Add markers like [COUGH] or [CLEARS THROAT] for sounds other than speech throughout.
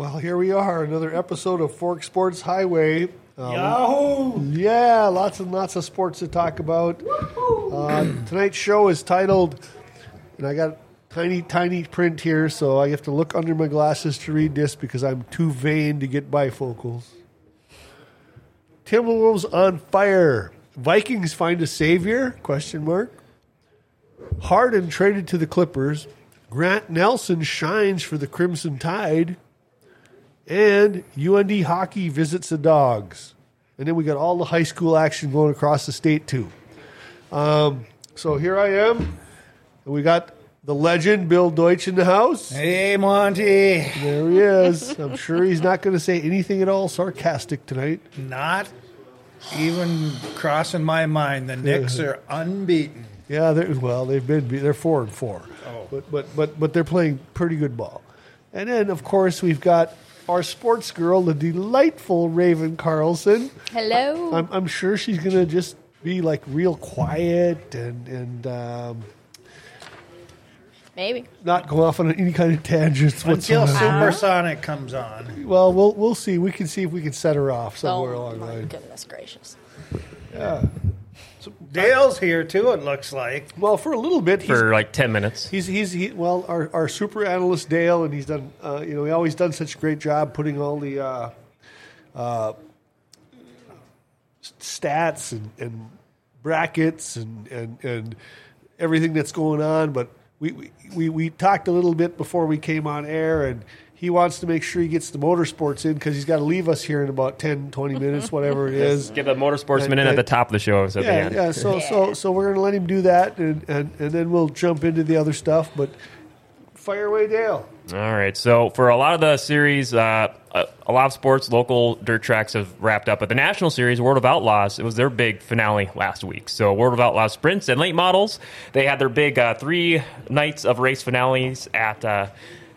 Well, here we are, another episode of Forks Sports Highway. Um, Yahoo! Yeah, lots and lots of sports to talk about. Uh, tonight's show is titled, and I got tiny, tiny print here, so I have to look under my glasses to read this because I'm too vain to get bifocals. Timberwolves on fire. Vikings find a savior? Question mark. Harden traded to the Clippers. Grant Nelson shines for the Crimson Tide. And UND hockey visits the dogs. And then we got all the high school action going across the state too. Um, so here I am. And we got the legend Bill Deutsch in the house. Hey, Monty. There he is. I'm sure he's not going to say anything at all sarcastic tonight. Not even crossing my mind. The Knicks are unbeaten. Yeah, they're, well, they've been they're four and four, Oh. but but but but they're playing pretty good ball. And then of course we've got our sports girl, the delightful Raven Carlson. Hello. I'm, I'm sure she's gonna just be like real quiet and and um, Maybe. not go off on any kind of tangents Until whatsoever. Supersonic comes on. Well, we'll we'll see. We can see if we can set her off Oh, somewhere along the my line. goodness gracious. Dale's here too, it looks like. Well, for a little bit, he's for like 10 minutes. He's he's he, well our, our super analyst Dale and he's done uh, you know he always done such a great job putting all the uh, uh, stats and, and brackets and, and and everything that's going on. But we, we- we we talked a little bit before we came on air and. He wants to make sure he gets the motorsports in because he's got to leave us here in about 10, 20 minutes, whatever it is. Give a motorsports And- minute at the top of the show. So at the Yeah, end. yeah. So, so, so we're going to let him do that, and, and, and then we'll jump into the other stuff. But fire away, Dale. All right. So for a lot of the series, uh, a, a lot of sports, local dirt tracks have wrapped up. But the national series, World of Outlaws, it was their big finale last week. So World of Outlaws sprints and late models, they had their big uh, three nights of race finales at uh,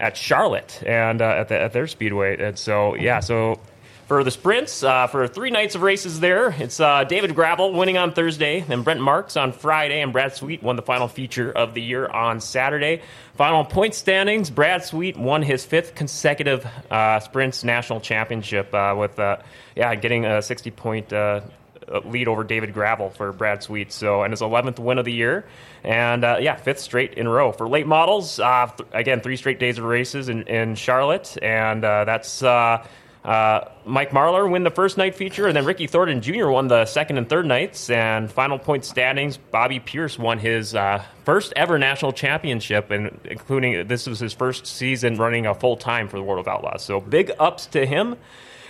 at Charlotte and uh, at, the, at their speedway. And so yeah, so. For the sprints, uh, for three nights of races there, it's uh, David Gravel winning on Thursday, then Brent Marks on Friday, and Brad Sweet won the final feature of the year on Saturday. Final point standings, Brad Sweet won his fifth consecutive uh, sprints national championship uh, with, uh, yeah, getting a 60 point lead over David Gravel for Brad Sweet. So, and his 11th win of the year. And uh, yeah, fifth straight in a row. For late models, uh, th- again, three straight days of races in, in Charlotte. And uh, that's. Uh, uh, Mike Marlar win the first night feature, and then Ricky Thornton Jr. won the second and third nights. And final point standings, Bobby Pierce won his uh, first ever national championship, and including this was his first season running a full time for the World of Outlaws. So big ups to him.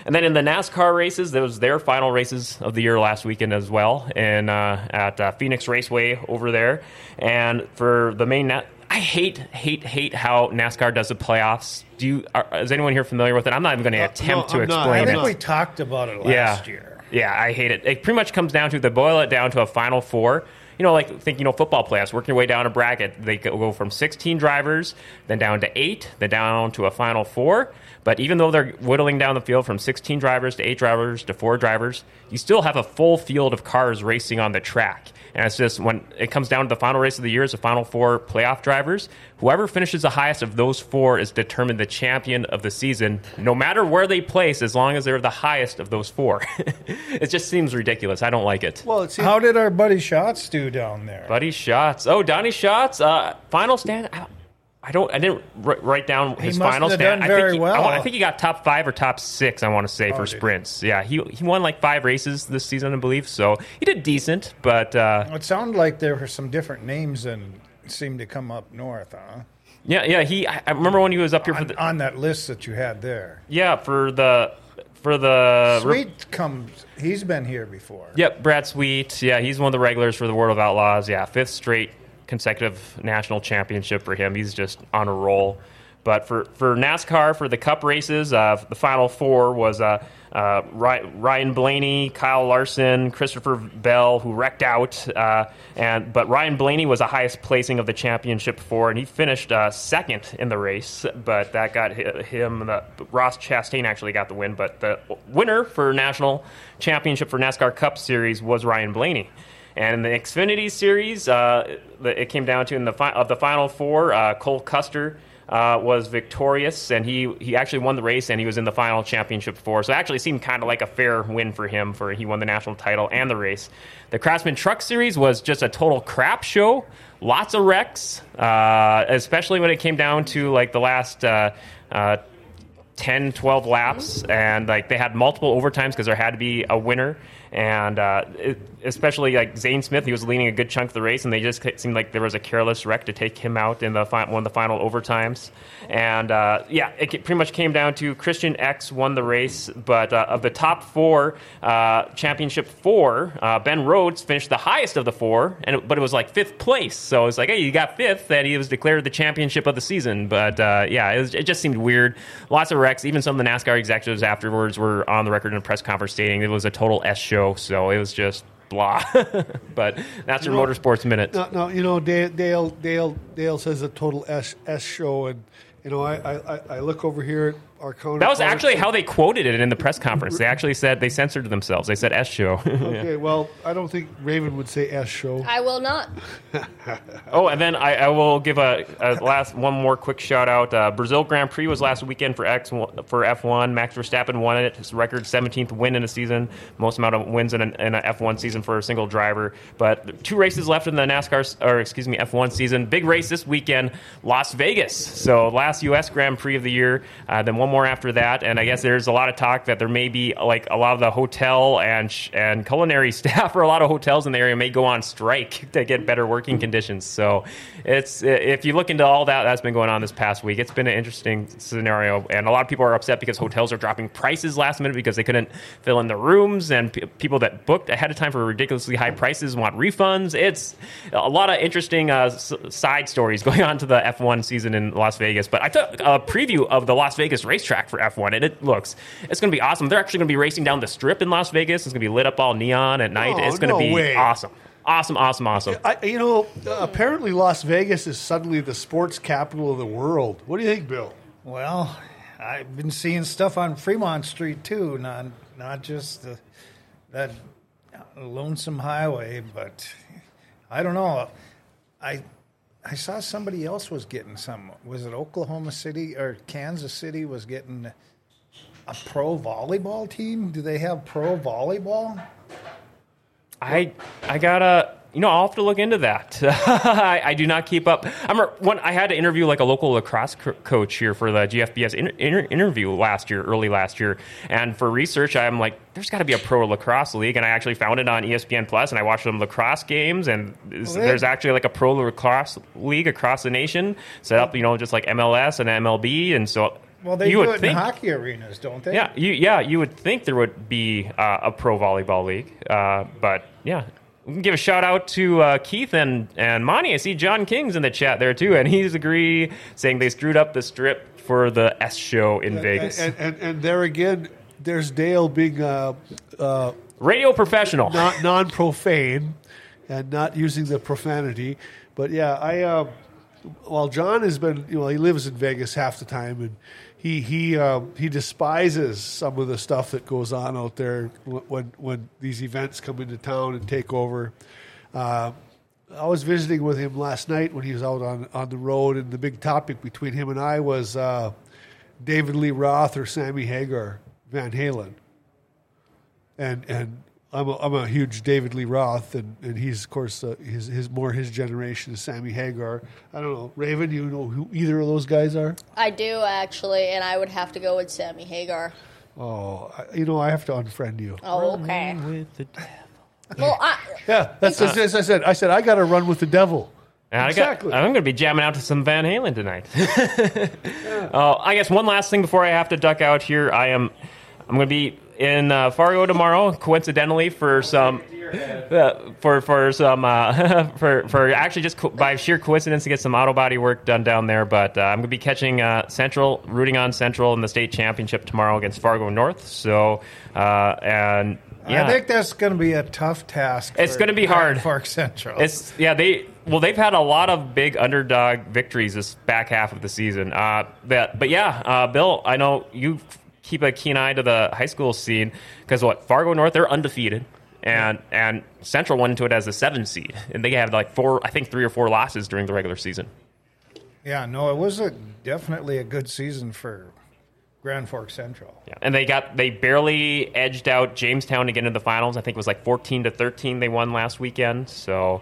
And then in the NASCAR races, there was their final races of the year last weekend as well, and uh, at uh, Phoenix Raceway over there. And for the main, na- I hate, hate, hate how NASCAR does the playoffs. Do you? Are, is anyone here familiar with it? I'm not even going to Uh, attempt no, to I'm explain I I'm think it. we talked about it last year. Yeah, I hate it. It pretty much comes down to they boil it down to a final four. You know, like think you know football playoffs, working your way down a bracket. They go from 16 drivers, then down to eight, then down to a final four. But even though they're whittling down the field from 16 drivers to eight drivers to four drivers, you still have a full field of cars racing on the track. And it's just when it comes down to the final race of the year, is the final four playoff drivers. Whoever finishes the highest of those four is determined the champion of the season, no matter where they place, as long as they're the highest of those four. [LAUGHS] it just seems ridiculous. I don't like it. Well, it's How did our buddy Schatz do down there? Buddy Schatz. Oh, Donny Schatz. Uh, final stand. I, I don't. I didn't write down his final stand. done I very think he, well. I, I think he got top five or top six. I want to say Oh, for did he? sprints. Yeah, he he won like five races this season, I believe. So he did decent, but uh, It sounded like there were some different names and seemed to come up north, huh? yeah, yeah. He. I remember when he was up here for On, the. on that list that you had there. Yeah, for the for the Sweet comes. He's been here before. Yep, Brad Sweet. Yeah, he's one of the regulars for the World of Outlaws. Yeah, fifth straight consecutive national championship for him. He's just on a roll. But for, for NASCAR, for the Cup races, uh, the final four was uh, uh, Ryan Blaney, Kyle Larson, Christopher Bell, who wrecked out. Uh, and but Ryan Blaney was the highest placing of the championship four, and he finished uh, second in the race. But that got him. Ross Chastain actually got the win. But the winner for national championship for NASCAR Cup Series was Ryan Blaney. And in the Xfinity Series, uh, it came down to in the fi- of the final four, uh, Cole Custer uh, was victorious, and he he actually won the race, and he was in the final championship four. So it actually seemed kind of like a fair win for him. For he won the national title and the race. The Craftsman Truck Series was just a total crap show. Lots of wrecks, uh, especially when it came down to like the last. Uh, uh, 10 12 laps and like they had multiple overtimes because there had to be a winner and uh, it, especially like Zane Smith, he was leading a good chunk of the race, and they just seemed like there was a careless wreck to take him out in the fi- one of the final overtimes. And uh, yeah, it pretty much came down to Christian Eckes won the race, but uh, of the top four, uh, championship four, uh, Ben Rhodes finished the highest of the four, and it, but it was like fifth place. So it's like, hey, you got fifth, and he was declared the championship of the season. But uh, yeah, it, was, it just seemed weird. Lots of wrecks. Even some of the NASCAR executives afterwards were on the record in a press conference stating it was a total S show so it was just blah. [LAUGHS] but that's your motorsports minute. No, no, you know Dale Dale Dale, Dale says a total S S show, and you know I I, I look over here at our That was actually how they quoted it in the press conference. They actually said they censored themselves. They said S show. [LAUGHS] okay, yeah. well, I don't think Raven would say S show. I will not. [LAUGHS] oh, and then I, I will give a, a, last one more quick shout out. Uh, Brazil Grand Prix was last weekend for X for F1. Max Verstappen won it. His record 17th win in a season, most amount of wins in an, in a F1 season for a single driver. But two races left in the NASCAR or excuse me F1 season. Big race this weekend, Las Vegas. So last U.S. Grand Prix of the year. Uh, then one more after that, and I guess there's a lot of talk that there may be like a lot of the hotel and sh- and culinary [LAUGHS] staff or a lot of hotels in the area may go on strike [LAUGHS] to get better working conditions. So it's if you look into all that that's been going on this past week, it's been an interesting scenario, and a lot of people are upset because hotels are dropping prices last minute because they couldn't fill in the rooms, and p- people that booked ahead of time for ridiculously high prices want refunds. It's a lot of interesting uh, s- side stories [LAUGHS] going on to the F1 season in Las Vegas. But I took a preview of the Las Vegas racetrack for F1, and it looks it's going to be awesome. They're actually going to be racing down the strip in Las Vegas. It's going to be lit up all neon at night. Oh, it's going to no be way. awesome. Awesome, awesome, awesome. I, you know, uh, apparently Las Vegas is suddenly the sports capital of the world. What do you think, Bill? Well, I've been seeing stuff on Fremont Street too, not not just the, that lonesome highway, but I don't know. I I saw somebody else was getting some. Was it Oklahoma City or Kansas City was getting a pro volleyball team? Do they have pro volleyball? I I gotta you know, I'll have to look into that. [LAUGHS] I, I, do not keep up. I'm when I had to interview like a local lacrosse co- coach here for the GFBS in, in, interview last year, early last year, and for research, I'm like, there's got to be a pro lacrosse league, and I actually found it on ESPN Plus, and I watched some lacrosse games, and there's actually like a pro lacrosse league across the nation, set up, you know, just like MLS and MLB, and so well, they you do it think, in hockey arenas, don't they? Yeah, you, yeah, you would think there would be uh, a pro volleyball league, uh, but yeah, we can give a shout out to uh, Keith and, and Monty. I see John King's in the chat there too, and he's agree saying they screwed up the strip for the S show in and, Vegas. And, and, and, there again, there's Dale being uh, uh, radio professional, not non profane, and not using the profanity. But yeah, I uh, well, John has been you know he lives in Vegas half the time, and he he uh, he despises some of the stuff that goes on out there when when these events come into town and take over. Uh, I was visiting with him last night when he was out on, on the road, and the big topic between him and I was uh, David Lee Roth or Sammy Hagar, Van Halen. And and I'm a, I'm a huge David Lee Roth, and, and he's of course uh, his his more his generation is Sammy Hagar. I don't know, Raven. Do you know who either of those guys are? I do actually, and I would have to go with Sammy Hagar. Oh, I, you know, I have to unfriend you. Oh, okay. with the devil. Well, I, [LAUGHS] yeah, that's uh, as I said. I said I got to run with the devil. exactly. I am going to be jamming out to some Van Halen tonight. yeah. [LAUGHS] uh, I guess one last thing before I have to duck out here. I am. I'm going to be in uh, Fargo tomorrow, coincidentally for some uh, for for some uh, [LAUGHS] for for actually just co- by sheer coincidence to get some auto body work done down there. But uh, I'm going to be catching uh, Central, rooting on Central in the state championship tomorrow against Fargo North. So uh, and yeah. I think that's going to be a tough task. It's going to be hard. Park Central. It's yeah they well they've had a lot of big underdog victories this back half of the season. Uh, but but yeah, Bill, I know you keep a keen eye to the high school scene because what Fargo North they're undefeated and and Central went into it as a seven seed and they had like four I think three or four losses during the regular season. Yeah, no, it was a definitely a good season for Grand Forks Central. Yeah. And they got they barely edged out Jamestown to get into the finals. I think it was like 14 to 13 they won last weekend. So,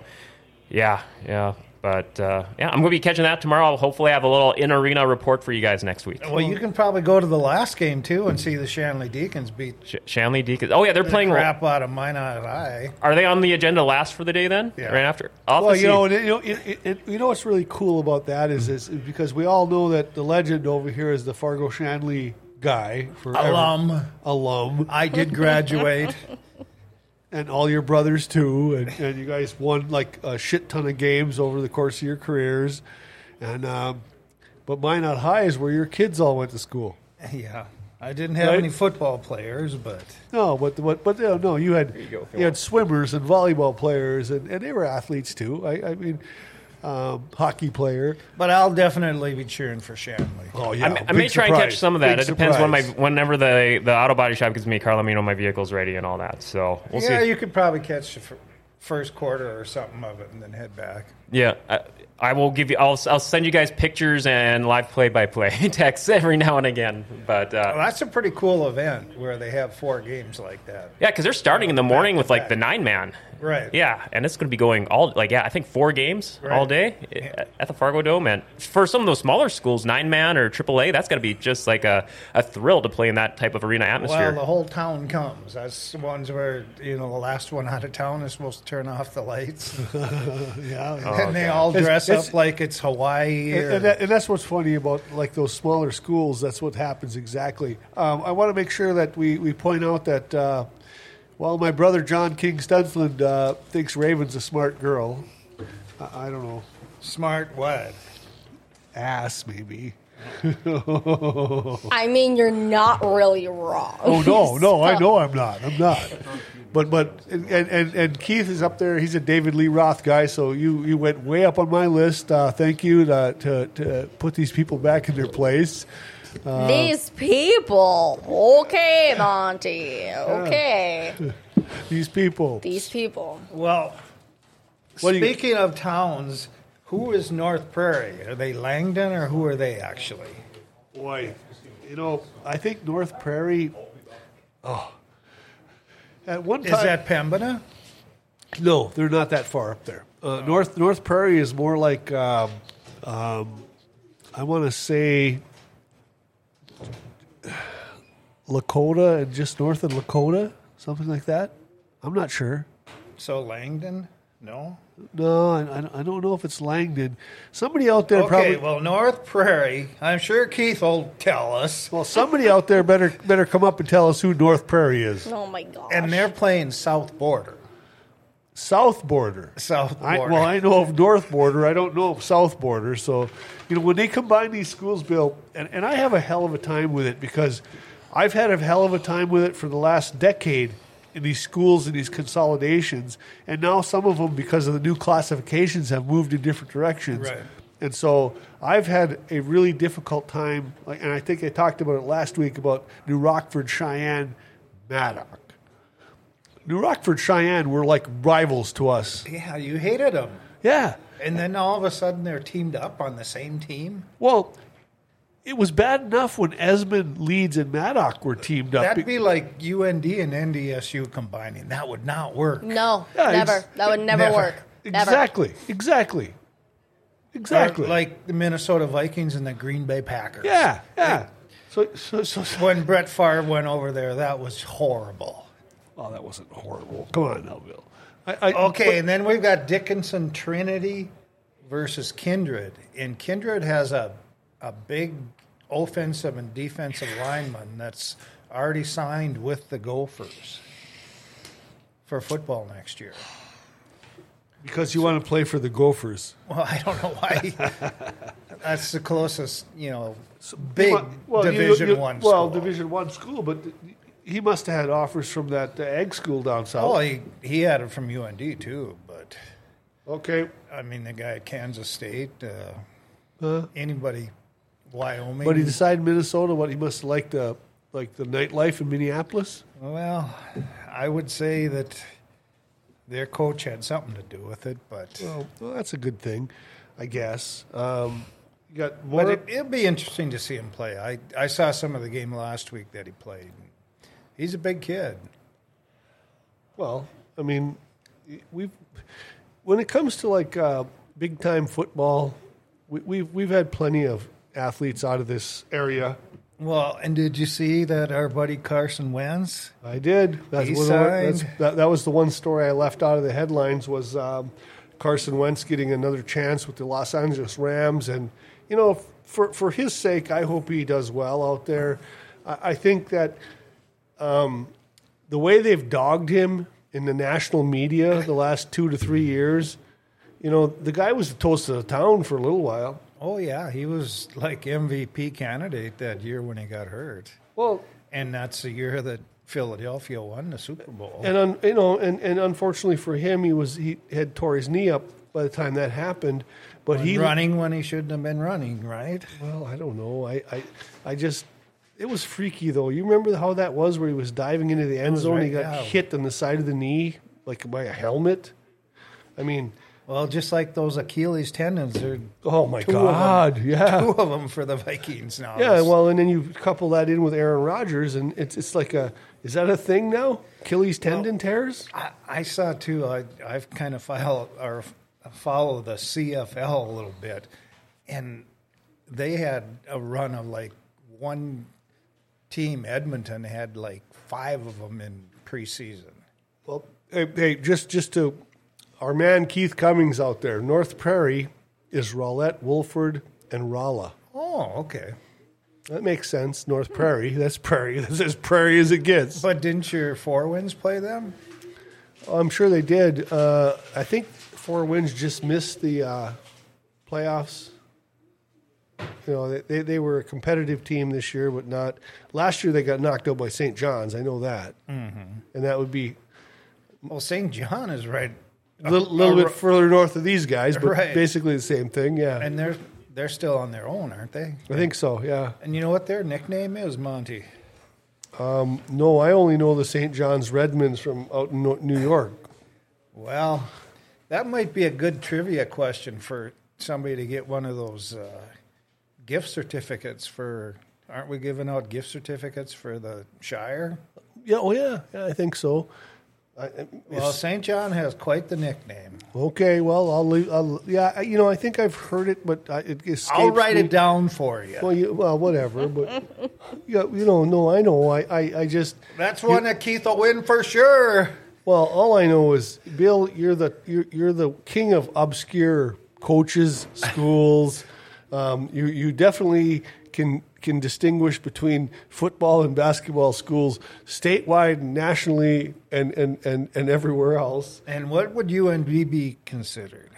yeah, yeah. But uh, yeah, I'm going to be catching that tomorrow. I'll hopefully have a little in arena report for you guys next week. Well, you can probably go to the last game too and see the Shanley Deacons beat Sh- Shanley Deacons. Oh yeah, they're the playing. crap out of Minot High. Are they on the agenda last for the day then? Yeah. Right after. I'll Well, you know, it, you know, it, it, it, you know what's really cool about that is, is because we all know that the legend over here is the Fargo Shanley guy, forever. Alum. alum, I did graduate. [LAUGHS] and all your brothers too, and, and you guys won like a shit ton of games over the course of your careers, and um, but Minot High is where your kids all went to school. [LAUGHS] yeah. I didn't have Right. any football players, but No, but but but no, no you had you go, you, had swimmers and volleyball players, and, and they were athletes too. I, I mean, um, hockey player. but I'll definitely be cheering for Shanley. Oh I, may- I may try and catch some of that. it depends when my whenever the the auto body shop gives me a car. Let me know my vehicle's ready and all that. So we'll yeah, see. you could probably catch the first quarter or something of it and then head back. Yeah, I, I will give you. I'll I'll send you guys pictures and live play by play [LAUGHS] texts every now and again. But uh, Well, that's a pretty cool event where they have four games like that. yeah, because they're starting in the morning with like back. the nine man. Right. Yeah, and it's going to be going all like yeah, I think four games Right. all day at- at the Fargo Dome. And for some of those smaller schools, nine man or AAA, that's going to be just like a, a thrill to play in that type of arena atmosphere. Well, the whole town comes. That's the ones where you know the last one out of town is supposed to turn off the lights, [LAUGHS] yeah. and they all It's- dress it's- up like it's Hawaii. And, Or, and, that, and that's what's funny about like those smaller schools. That's what happens exactly. Um, I want to make sure that we, we point out that uh, while my brother John King Stunfland uh, thinks Raven's a smart girl, I, I don't know, smart what? ass maybe. [LAUGHS] I mean, you're not really wrong. Oh no, [LAUGHS] no, I know I'm not. I'm not. But but and, and and Keith is up there. He's a David Lee Roth guy, so you you went way up on my list. Uh, thank you to, to to put these people back in their place. These people. Okay, Monty. Okay. These people. These people. Well, What do you- speaking of towns, who is North Prairie? Are they Langdon or who are they actually? Boy, you know, I think North Prairie. Oh, at one Is time, that Pembina? no, they're not that far up there. Uh, North North Prairie is more like um, um, I want to say Lakota and just north of Lakota, something like that. I'm not sure. So Langdon? No. No, I, I- I don't know if it's Langdon. Somebody out there Okay, probably. well, North Prairie. I'm sure Keith will tell us. well, somebody out there better better come up and tell us who North Prairie is. Oh my gosh. And they're playing South Border. South border. South I, Border. well, I know of North Border. I don't know of South Border. So, you know, when they combine these schools, Bill, and, and I have a hell of a time with it because I've had a hell of a time with it for the last decade in these schools and these consolidations. And now some of them, because of the new classifications, have moved in different directions. Right. And so I've had a really difficult time, like, and I think I talked about it last week about New Rockford, Cheyenne, Maddock. New Rockford, Cheyenne were like rivals to us. yeah, you hated them. Yeah. And then all of a sudden they're teamed up on the same team. Well, it was bad enough when Esmond, Leeds, and Maddock were teamed up. That'd be like UND and NDSU combining. That would not work. no, Yeah, never. that would never, never. work. Never. exactly, exactly, exactly. Or like the Minnesota Vikings and the Green Bay Packers. yeah, yeah. So, so, so, so, When Brett Favre went over there, that was horrible. Oh, that wasn't horrible. Come on, now, Bill. I, I, Okay, and then we've got Dickinson Trinity versus Kindred. And Kindred has a, a big offensive and defensive lineman that's already signed with the Gophers for football next year. because you want to play for the Gophers. Well, I don't know why. [LAUGHS] that's the closest, you know, big Well, you- Division you- One. Well, school. Division One school, but he must have had offers from that uh, egg school down south. Oh, he he had it from UND too, but okay. I mean the guy at Kansas State, uh, Huh? anybody, Wyoming. But he decided Minnesota. What he must like the like the nightlife in Minneapolis. Well, I would say that their coach had something to do with it, but Well, well that's a good thing, I guess. Um, You got more. But it, it'll be interesting to see him play. I, I saw some of the game last week that he played. He's a big kid. Well, I mean, we've when it comes to like uh, big time football, we, we've we've had plenty of athletes out of this area. Well, and did you see that our buddy Carson Wentz? I did. That's, He the- that's that, that was the one story I left out of the headlines was um, Carson Wentz getting another chance with the Los Angeles Rams, and you know, for for his sake, I hope he does well out there. I, I think that um, the way they've dogged him in the national media the last two to three years, you know, the guy was the toast of the town for a little while. Oh yeah, he was like MVP candidate that year when he got hurt, Well, and that's the year that Philadelphia won the Super Bowl. and un, you know, and, and unfortunately for him, he was he had tore his knee up by the time that happened. But he running when he shouldn't have been running, right? Well, I don't know. I, I, I just it was freaky though. You remember how that was where he was diving into the end zone? he got yeah. hit on the side of the knee like by a helmet. I mean, Well, just like those Achilles tendons, are oh my Two of 'em. god, yeah. [LAUGHS] two of them for the Vikings now. Yeah, well, and then you couple that in with Aaron Rodgers, and it's it's like a is that a thing now? Achilles tendon tears? I, I saw too. I, I've kind of follow or follow the CFL a little bit, and they had a run of like one team. Edmonton had like five of them in preseason. Well, hey, hey, just just to our man Keith Cummings out there, North Prairie is Rolette, Wolford, and Rolla. Oh, okay. That makes sense. North Prairie. That's prairie. [LAUGHS] That's as prairie as it gets. But didn't your Four Winds play them? I'm sure they did. Uh, I think Four Winds just missed the uh, playoffs. You know, they, they, were a competitive team this year, but not. Last year they got knocked out by St. John's. I know that. Mm-hmm. And that would be Well, St. John is right, a little, little bit further north of these guys, but Right. basically the same thing. Yeah. and they're they're still on their own, aren't they? I think so, yeah. And you know what their nickname is, Monty? Um, No, I only know the St. John's Redmen from out in New York. Well, that might be a good trivia question for somebody to get one of those uh, gift certificates for. Aren't we giving out gift certificates for the Shire? Yeah, oh yeah, yeah, I think so. I, Well, St. John has quite the nickname. Okay, well, I'll leave. I'll, yeah, you know, I think I've heard it, but I, it escapes I'll write me. it down for you. Well, you, well, whatever. But [LAUGHS] yeah, you know, no, I know. I, I, I just That's one that Keith will win for sure. well, all I know is Bill. You're the you're, you're the king of obscure coaches, schools. Um, you you definitely can can distinguish between football and basketball schools statewide, and nationally, and and and, and everywhere else. And what would UND be considered?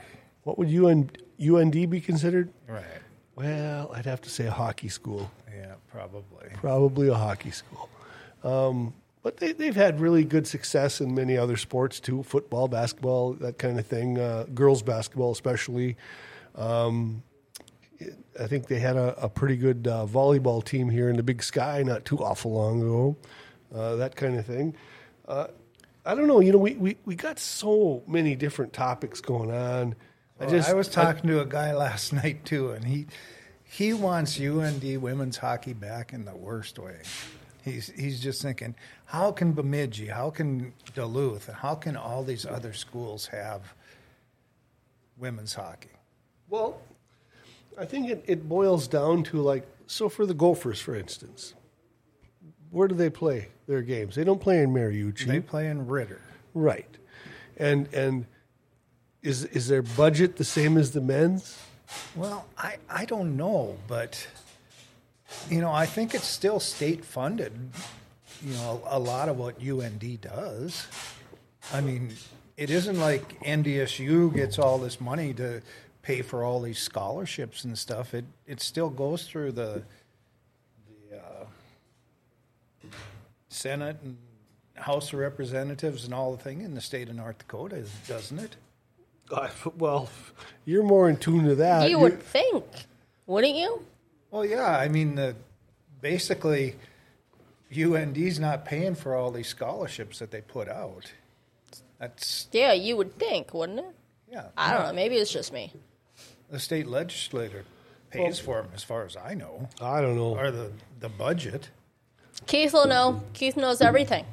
What would UN, UND be considered? Right. Well, I'd have to say a hockey school. Yeah, probably. Probably a hockey school. Um, but they, they've had really good success in many other sports too football, basketball, that kind of thing, uh, girls' basketball, especially. Um, I think they had a, a pretty good uh, volleyball team here in the Big Sky not too awful long ago, uh, that kind of thing. Uh, I don't know. You know, we, we, we got so many different topics going on. I Well, just I was talking to a guy [LAUGHS] last night too, and he he wants UND women's hockey back in the worst way. He's he's just thinking, how can Bemidji, how can Duluth, how can all these other schools have women's hockey? Well, I think it, it boils down to like so for the Gophers, for instance, where do they play their games? They don't play in Mariucci, They play in Ridder. right? And and is is their budget the same as the men's? Well, I, I don't know, but you know, I think it's still state funded. You know, a, lot of what UND does. I mean, it isn't like NDSU gets all this money to pay for all these scholarships and stuff. It it still goes through the the uh, Senate and House of Representatives and all the thing in the state of North Dakota, doesn't it? Uh, well, you're more in tune to that. you You're- would think, wouldn't you? Well, yeah. I mean, the, basically, UND's not paying for all these scholarships that they put out. That's Yeah, you would think, wouldn't it? yeah. I don't know. Maybe it's just me. The state legislature pays for them, as far as I know, I don't know. or the the budget. Keith will know. Keith knows everything.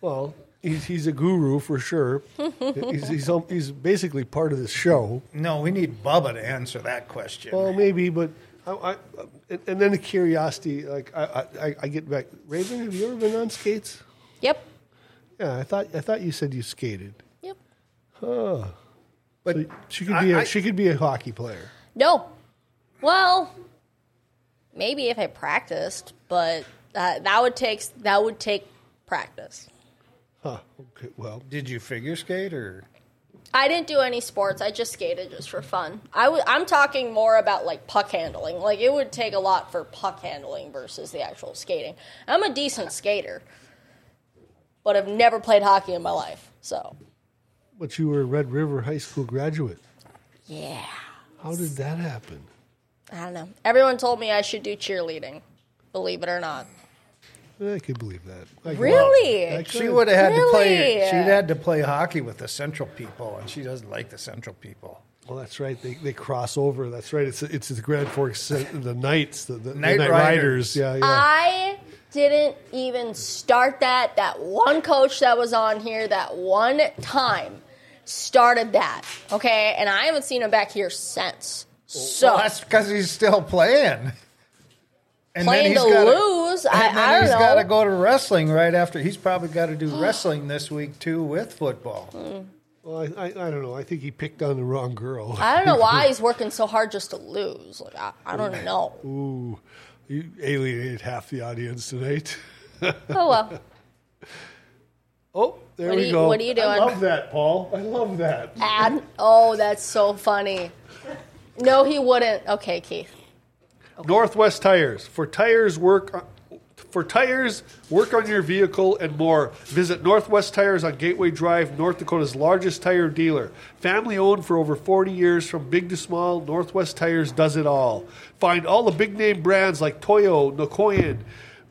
Well, he's, he's a guru for sure. [LAUGHS] he's, he's um, he's basically part of this show. No, we need Bubba to answer that question. Well, maybe, but I, I and- and then the curiosity, like I, I, I get back. Raven, have you ever been on skates? Yep. Yeah, I thought I thought you said you skated. Yep. But So she could be a I- I- she could be a hockey player. No. Well, maybe if I practiced, but uh, that would take that would take practice. Huh. Okay. Well, did you figure skate or? I didn't do any sports. I just skated just for fun. I w- I'm talking more about like puck handling. Like it would take a lot for puck handling versus the actual skating. I'm a decent skater, but I've never played hockey in my life. So but you were a Red River High School graduate. yeah, How did that happen? I don't know. Everyone told me I should do cheerleading. Believe it or not. I can believe that. I can- Really? I She would have had to play. She'd had to play hockey with the Central people, and she doesn't like the Central people. Well, that's right. They, they cross over. That's right. It's it's the Grand Forks, uh, the Knights, the, the the Night Night Riders. Riders. Yeah, yeah. I didn't even start that. That one coach that was on here that one time started that. Okay, and I haven't seen him back here since. So Well, that's because he's still playing. And playing he's to gotta- lose, I, And then I he's don't got to go to wrestling right after. He's probably got to do [GASPS] wrestling this week too with football. Hmm. well, I, I, I don't know. I think he picked on the wrong girl. I don't know [LAUGHS] why he's working so hard just to lose. Like I, I don't know. Ooh, you alienated half the audience tonight. Oh well. [LAUGHS] Oh, there What we are you- go. what are you doing? I love that, Paul. I love that. Ad. Oh, that's so funny. No, he wouldn't. Okay, Keith. Northwest Tires for tires work. For tires, work on your vehicle and more. Visit Northwest Tires on Gateway Drive, North Dakota's largest tire dealer. Family owned for over 40 years, from big to small, Northwest Tires does it all. Find all the big name brands like Toyo, Nokian,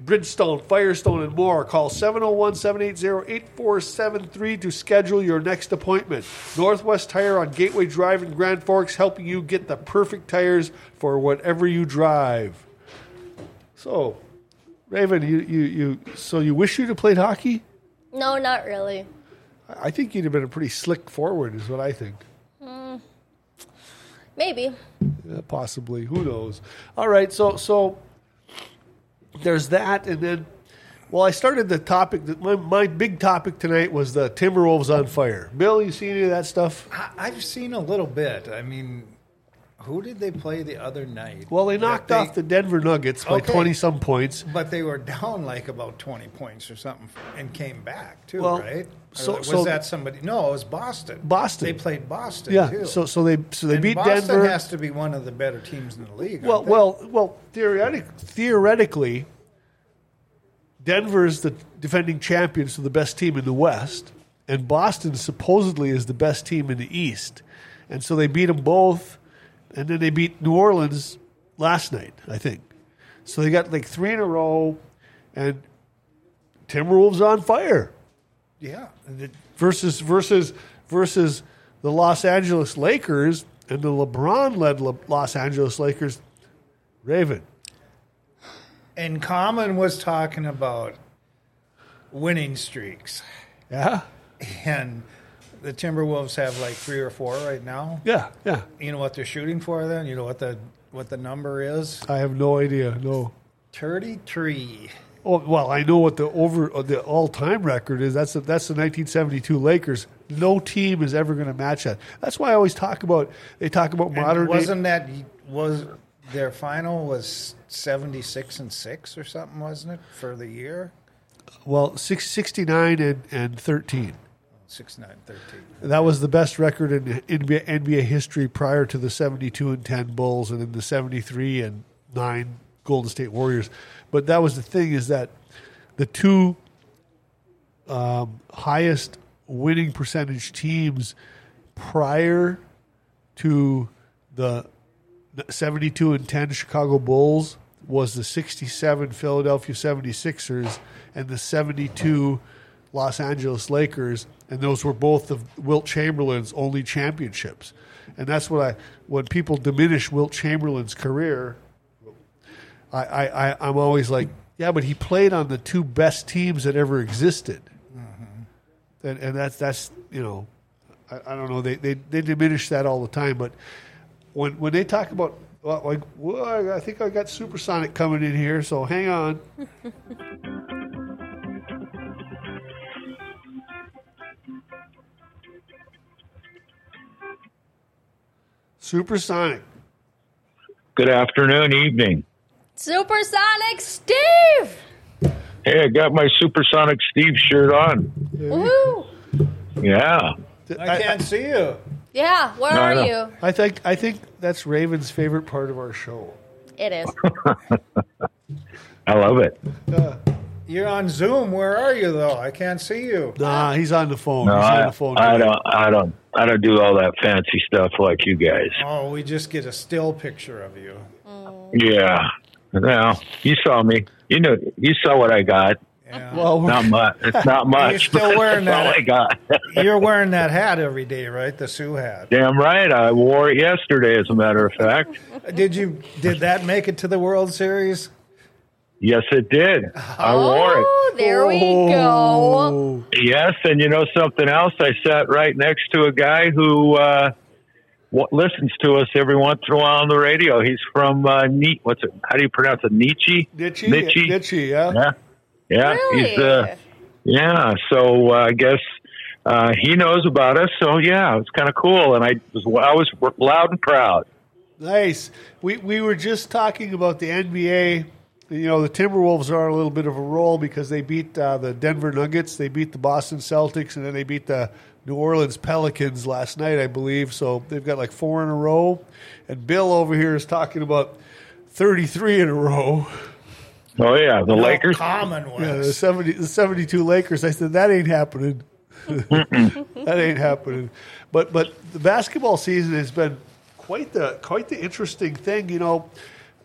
Bridgestone, Firestone, and more. Call 701 780 8473 to schedule your next appointment. Northwest Tire on Gateway Drive in Grand Forks, helping you get the perfect tires for whatever you drive. So, Raven, you, you, you so you wish you'd have played hockey? No, not really. I think you'd have been a pretty slick forward, is what I think. Mm. Maybe. Yeah, possibly. Who knows? All right. So so there's that, and then well, I started the topic. That my, my big topic tonight was the Timberwolves on fire. Bill, you see any of that stuff? I, I've seen a little bit. I mean, who did they play the other night? Well, they knocked off the Denver Nuggets by Okay. twenty some points. But they were down like about twenty points or something, and came back too, Well, right? so- was so- that somebody? No, it was Boston. Boston. They played Boston. Yeah. too. So so they so they And beat Boston Denver. has to be one of the better teams in the league. Well, they? well, well. Theoretic, theoretically, Denver's the defending champions, so the best team in the West, and Boston supposedly is the best team in the East, and so they beat them both, and then they beat New Orleans last night, I think. So they got like three in a row, and Timberwolves on fire yeah. Versus versus versus the Los Angeles Lakers and the LeBron-led Le- Los Angeles Lakers. Raven. And Common was talking about winning streaks, Yeah, and the Timberwolves have like three or four right now. yeah, yeah. You know what they're shooting for? Then you know what the what the number is? I have no idea. No. Thirty-three. Oh well, I know what the over uh, the all time record is. That's the, that's the 1972 Lakers. No team is ever going to match that. That's why I always talk about. They talk about modern. wasn't that was their final was seventy-six and six or something, wasn't it for the year? well, six, 69 and, and 13. Six nine thirteen. That was the best record in NBA, NBA history prior to the 72 and 10 Bulls and then the 73 and 9 Golden State Warriors. But that was the thing is that the two um, highest winning percentage teams prior to the 72 and 10 Chicago Bulls was the 67 Philadelphia 76ers and the 72 Los Angeles Lakers, and those were both of Wilt Chamberlain's only championships. And that's what I when people diminish Wilt Chamberlain's career, I, I, I I'm always like, yeah, but he played on the two best teams that ever existed, mm-hmm. and, and that's that's you know, I, I don't know they, they they diminish that all the time, but when when they talk about well, like, well, I think I got Supersonic coming in here, so hang on. [LAUGHS] Supersonic. Good afternoon, evening. Supersonic Steve. Hey, I got my Supersonic Steve shirt on. Woo! Yeah. I can't see you. Yeah, where No, I are know. you? I think I think that's Raven's favorite part of our show. It is. [LAUGHS] I love it. Uh, You're on Zoom. Where are you though? I can't see you. Nah, he's on the phone. No, he's on I, the phone. I don't. I don't. I don't do all that fancy stuff like you guys. Oh, we just get a still picture of you. Yeah. Well, you saw me. You know, you saw what I got. Yeah. Well, Not much. It's not much. You're still wearing that's all that. I got. [LAUGHS] You're wearing that hat every day, right? The Sioux hat. Damn right. I wore it yesterday, as a matter of fact. Did you? Did that make it to the World Series? Yes, it did. I wore it. Oh, there we go. Oh. Yes, and you know something else? I sat right next to a guy who uh, what listens to us every once in a while on the radio. He's from uh, Ne- what's it? How do you pronounce it? Nietzsche. Nitchy, Nitchy. Nitchy, yeah. Yeah, yeah. Really? He's uh, yeah. So uh, I guess uh, he knows about us. So yeah, it's kind of cool, and I was I was loud and proud. Nice. We we were just talking about the NBA. You know, the Timberwolves are a little bit of a roll because they beat uh, the Denver Nuggets, they beat the Boston Celtics, and then they beat the New Orleans Pelicans last night, I believe. So they've got like four in a row. And Bill over here is talking about 33 in a row. Oh yeah, the Lakers. Common Yeah, the, 70, the 72 Lakers. I said, that ain't happening. [LAUGHS] that ain't happening. But but the basketball season has been quite the quite the interesting thing. You know,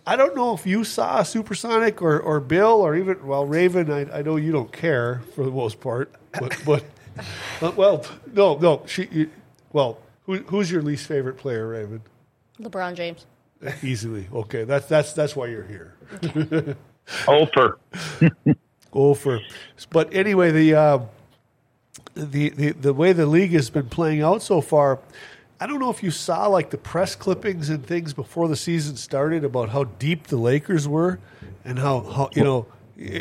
I don't know if you saw Supersonic or, or Bill or even well Raven. I, I know you don't care for the most part, but but, [LAUGHS] but well no no she you, well who, who's your least favorite player, Raven? LeBron James. Easily okay. That's that's that's why you're here. Ofer. go for. But anyway, the, uh, the the the way the league has been playing out so far, I don't know if you saw like the press clippings and things before the season started about how deep the Lakers were, and how, how you know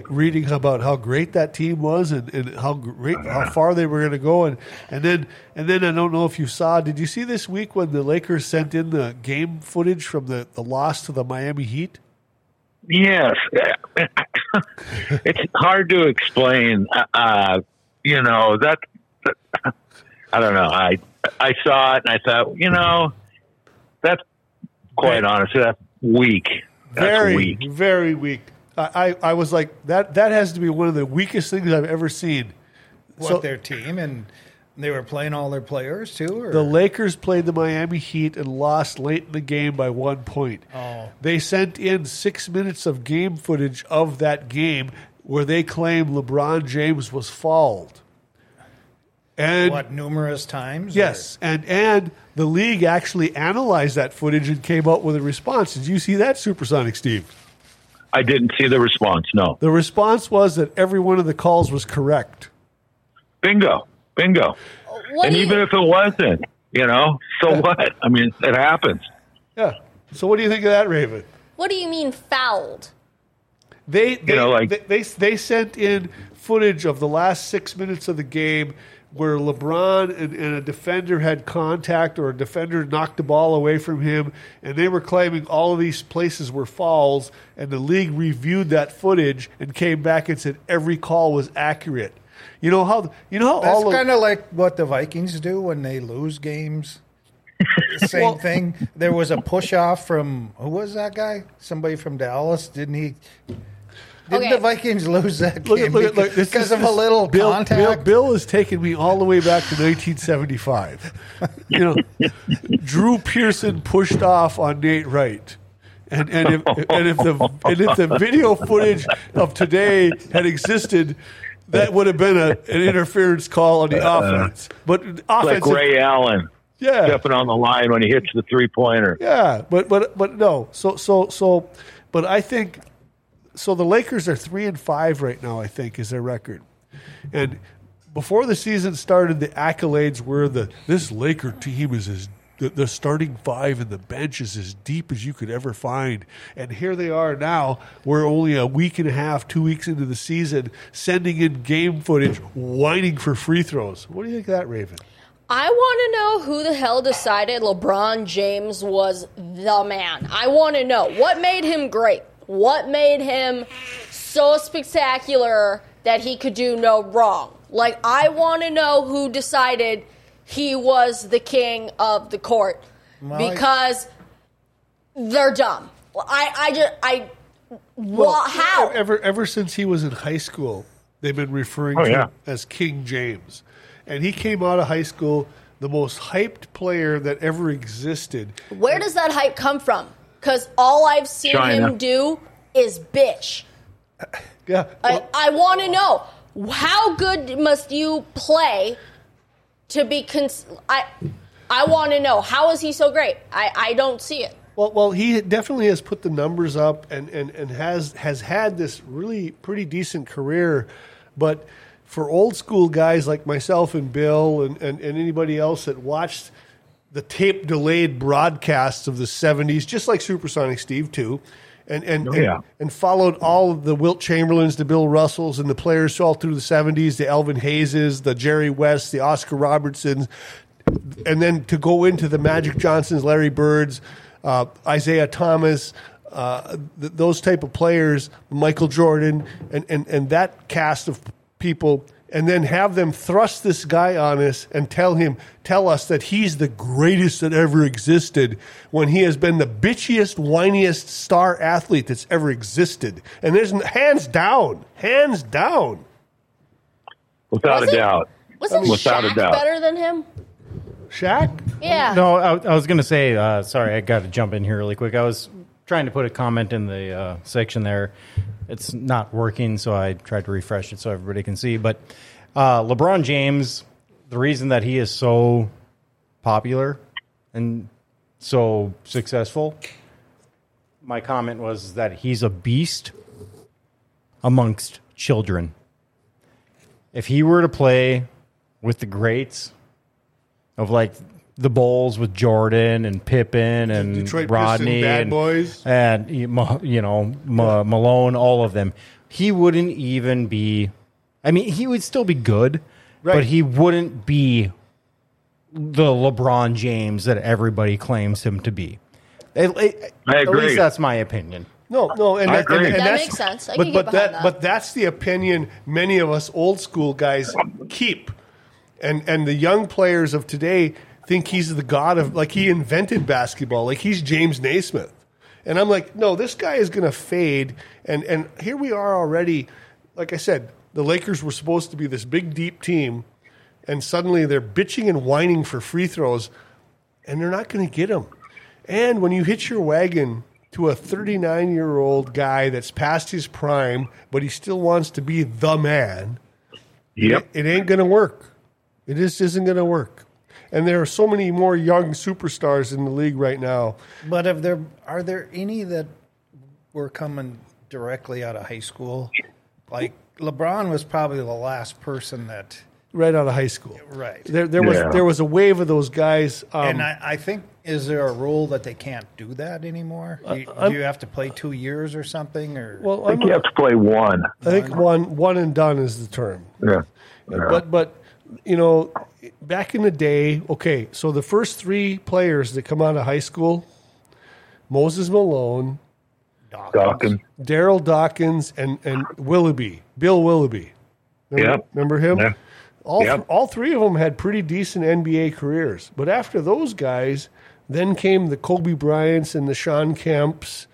reading about how great that team was and, and how great how far they were going to go and and then and then I don't know if you saw did you see this week when the Lakers sent in the game footage from the, the loss to the Miami Heat Yes, [LAUGHS] it's hard to explain. Uh, you know that, that- I don't know. I I saw it and I thought, you know, that's quite honestly that's weak. That's very weak. very weak. I, I I was like that. That has to be one of the weakest things I've ever seen. What So- their team and they were playing all their players too. Or? The Lakers played the Miami Heat and lost late in the game by one point. Oh. They sent in six minutes of game footage of that game where they claim LeBron James was fouled. And what numerous times? or- yes, and and the league actually analyzed that footage and came up with a response. Did you see that, Supersonic Steve? I didn't see the response. No, The response was that every one of the calls was correct. bingo, bingo. What and do you, even if it wasn't, you know, so what? I mean, it happens. Yeah. So what do you think of that, Raven? what do you mean fouled? They they, know, like- they, they they sent in footage of the last six minutes of the game where LeBron and, and a defender had contact or a defender knocked the ball away from him, and they were claiming all of these places were falls, and the league reviewed that footage and came back and said every call was accurate. You know how you know how That's kind of like what the Vikings do when they lose games. [LAUGHS] Same Well- thing. There was a push off from who was that guy? Somebody from Dallas, didn't he? Didn't Okay. the Vikings lose that Look game at, look at, look, this because is- of a little Bill, contact? Bill, Bill is taking me all the way back to 1975. you know, Drew Pearson pushed off on Nate Wright. And, and if and if the and if the video footage of today had existed, that would have been a, an interference call on the uh, offense. But like offensive, Ray Allen yeah, stepping on the line when he hits the three pointer. yeah. But but but no. So so so. But I think so. The Lakers are three and five right now. I think is their record, and before the season started, the accolades were the this Laker team is as the, the starting five and the bench is as deep as you could ever find. And here they are now. We're only a week and a half, two weeks into the season, sending in game footage, whining for free throws. What do you think of that, Raven? I want to know who the hell decided LeBron James was the man. I want to know what made him great. What made him so spectacular that he could do no wrong? Like, I want to know who decided he was the king of the court Well, because they're dumb. I, I just, I, wha- how? Ever ever since he was in high school, they've been referring Oh, to yeah. him as King James, and he came out of high school the most hyped player that ever existed. Where does that hype come from? Because all I've seen China. him do is bitch. Yeah, I, I want to know how good must you play to be cons- I I want to know how is he so great? I, I don't see it. Well, well, he definitely has put the numbers up and, and, and has has had this really pretty decent career, but for old school guys like myself and Bill and, and, and anybody else that watched the tape delayed broadcasts of the '70s, just like Supersonic Steve too, and and, Oh, and, yeah. and followed all of the Wilt Chamberlains, the Bill Russells, and the players all through the '70s, the Elvin Hayeses, the Jerry West, the Oscar Robertsons, and then to go into the Magic Johnsons, Larry Birds, uh, Isiah Thomas, uh, th- those type of players, Michael Jordan, and, and, and that cast of people, and then have them thrust this guy on us and tell him, tell us that he's the greatest that ever existed when he has been the bitchiest, whiniest star athlete that's ever existed. And there's hands down, hands down. Without Was a it- doubt. Wasn't Without a Shaq doubt. better than him? Shaq? Yeah. No, I, I was going to say, uh, sorry, I got to jump in here really quick. I was trying to put a comment in the uh, section there. It's not working, so I tried to refresh it so everybody can see. But uh, LeBron James, the reason that he is so popular and so successful, my comment was that he's a beast amongst children. If he were to play with the greats of like the Bulls with Jordan and Pippen and Detroit Rodney Pistons bad and, boys. and you know Ma- Malone, all of them, he wouldn't even be. I mean, he would still be good, Right. but he wouldn't be the LeBron James that everybody claims him to be. At, at- I At least that's my opinion. No, no, and, I that, agree. and, and That that's, makes sense. I but can but get that, that. but that's the opinion many of us old school guys keep, and and the young players of today think he's the god of like he invented basketball, like he's James Naismith, and I'm like, no, this guy is going to fade, and and here we are already. Like I said, the Lakers were supposed to be this big deep team, and suddenly they're bitching and whining for free throws and they're not going to get them. And when you hitch your wagon to a 39 year old guy that's past his prime, but he still wants to be the man, Yep. it ain't going to work. It just isn't going to work. And there are so many more young superstars in the league right now. But have there are there any that were coming directly out of high school? Like LeBron was probably the last person that, Right out of high school, Right. There, there was Yeah. there was a wave of those guys. Um, and I, I think is there a rule that they can't do that anymore? Do you, do you have to play two years or something? Or well, I think I'm, you have to play one. I think one one and done is the term. Yeah. Yeah. But but you know, back in the day, okay, so the first three players that come out of high school, Moses Malone, Dawkins. Darryl Dawkins, and and Willoughby, Bill Willoughby. Remember, Yep. remember him? Yeah. All Yep. all three of them had pretty decent NBA careers, but after those guys, then came the Kobe Bryants and the Shawn Kemps,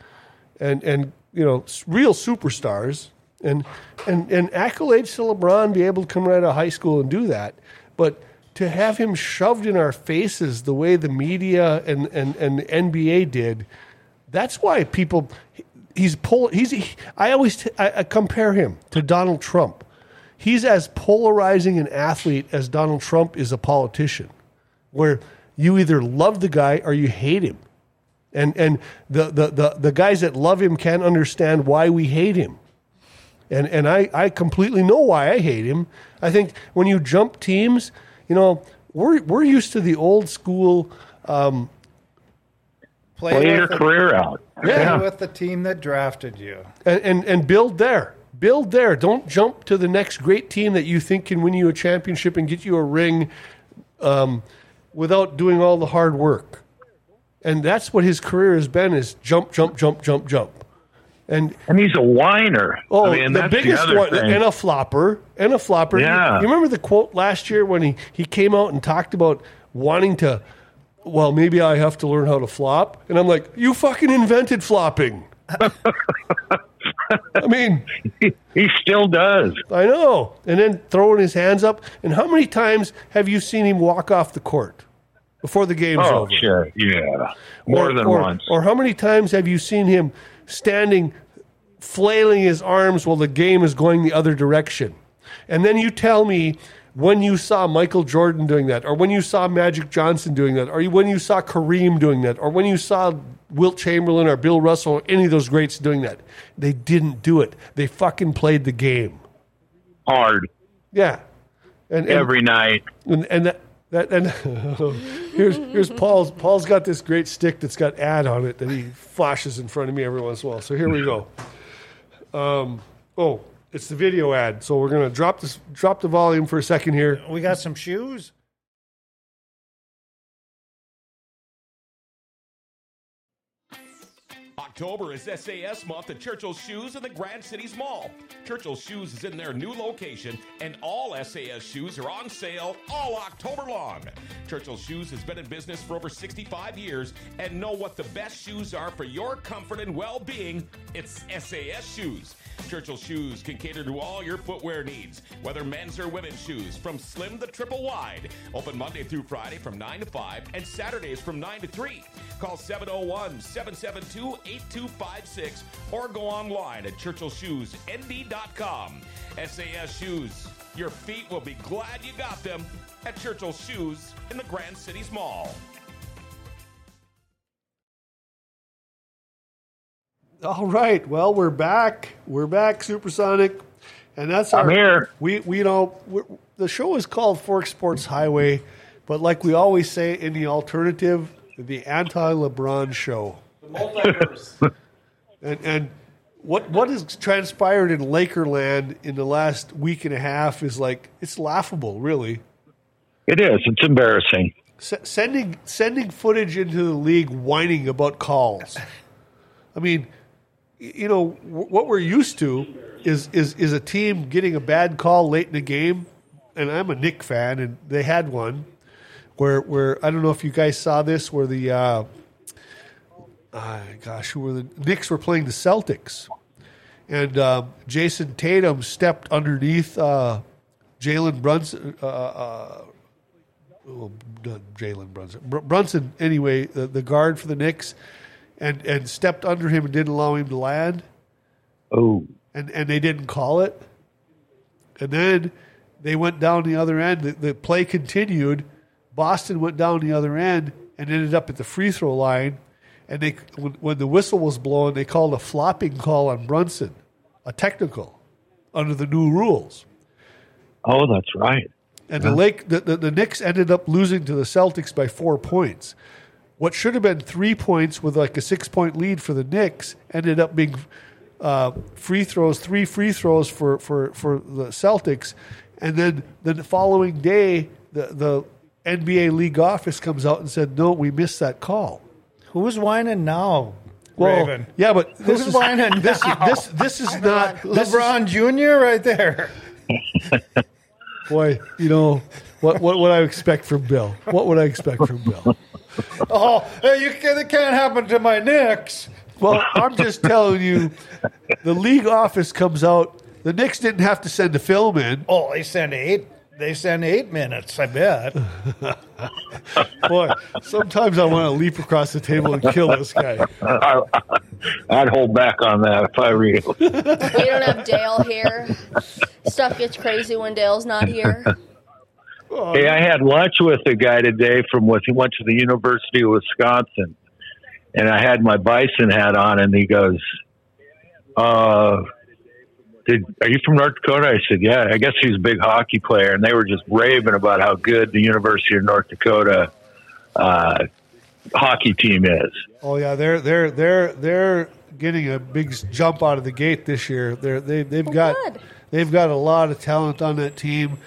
and and you know real superstars, and and and accolades to LeBron be able to come right out of high school and do that, but to have him shoved in our faces the way the media and and and the NBA did, that's why people he's pull he's he, I always t- I, I compare him to Donald Trump. he's as polarizing an athlete as Donald Trump is a politician, where you either love the guy or you hate him. And, and the, the, the, the guys that love him can't understand why we hate him. And, and I, I completely know why I hate him. I think when you jump teams, you know, we're, we're used to the old school. Um, Play, Play with your the- career out. play with the team that drafted you. and, and, and build there. Build there. Don't jump to the next great team that you think can win you a championship and get you a ring um, without doing all the hard work. And that's what his career has been: is jump, jump, jump, jump, jump. And And he's a whiner. oh, I mean, the biggest the one, thing. and a flopper, and a flopper. You- Yeah. You, remember the quote last year when he he came out and talked about wanting to. Well, maybe I have to learn how to flop, and I'm like, you fucking invented flopping. [LAUGHS] I mean, he still does. I know. And then throwing his hands up. And how many times have you seen him walk off the court before the game's Oh, over? sure. Yeah. More or, than or- once. Or how many times have you seen him standing, flailing his arms while the game is going the other direction? And then you tell me when you saw Michael Jordan doing that, or when you saw Magic Johnson doing that, or when you saw Kareem doing that, or when you saw Wilt Chamberlain or Bill Russell or any of those greats doing that. They didn't do it. They fucking played the game. Hard. Yeah. And, and Every night. and, and that, that and [LAUGHS] here's here's Paul's Paul's got this great stick that's got ad on it that he flashes in front of me every once in a while. So here we go. Um, oh, it's the video ad. So we're gonna drop this drop the volume for a second here. We got some shoes. October is SAS month at Churchill Shoes in the Grand Cities Mall. Churchill Shoes is in their new location, and all SAS shoes are on sale all October long. Churchill Shoes has been in business for over 65 years and know what the best shoes are for your comfort and well being. It's SAS Shoes. Churchill Shoes can cater to all your footwear needs, whether men's or women's shoes, from slim to triple wide. Open Monday through Friday from 9 to 5 and Saturdays from 9 to 3. Call 701 772 8256 or go online at churchillshoesnd.com. SAS Shoes. Your feet will be glad you got them at Churchill Shoes in the Grand Cities Mall. All right. Well, we're back. We're back, Supersonic, and that's I'm our. here. We we you know we're, the show is called Forks Sports Highway, but like we always say in the alternative, the anti-LeBron show. [LAUGHS] and and what what has transpired in Lakerland in the last week and a half is like it's laughable, really. It is. It's embarrassing. S- sending sending footage into the league whining about calls. I mean, you know w- what we're used to is is is a team getting a bad call late in the game, and I'm a Knick fan, and they had one where where I don't know if you guys saw this where the uh, uh, gosh who were the Knicks were playing the Celtics, and um, Jayson Tatum stepped underneath uh, Jalen Brunson. Uh, uh, well, Jalen Brunson. Br- Brunson, anyway, the, the guard for the Knicks, and and stepped under him and didn't allow him to land, Oh, and and they didn't call it, and then they went down the other end. The, the play continued. Boston went down the other end and ended up at the free throw line, and they when, when the whistle was blown, they called a flopping call on Brunson, a technical, under the new rules. oh, that's right. And the Lake, the, the, the Knicks ended up losing to the Celtics by four points. What should have been three points with like a six point lead for the Knicks ended up being uh, free throws, three free throws for, for, for the Celtics. And then the following day, the, the NBA league office comes out and said, no, we missed that call. Who's whining now? Well, Raven? yeah, but this Who's is whining this, now? this this is [LAUGHS] not this LeBron Jr. right there. boy. You know what what would I expect from Bill? What would I expect from Bill? Oh, hey, you can, it can't happen to my Knicks. Well, I'm just telling you, the league office comes out. The Knicks didn't have to send the film in. Oh, they sent eight. They send eight minutes. I bet. [LAUGHS] Boy, sometimes I want to leap across the table and kill this guy. [LAUGHS] I'd hold back on that if I were you. [LAUGHS] We don't have Dale here. Stuff gets crazy when Dale's not here. Hey, I had lunch with a guy today from what he went to the University of Wisconsin, and I had my bison hat on, and he goes, "Uh, did are you from North Dakota?" I said, "Yeah." I guess he's a big hockey player, and they were just raving about how good the University of North Dakota uh, hockey team is. Oh yeah, they're they're they're they're getting a big jump out of the gate this year. They're they they've got good. they've got a lot of talent on that team.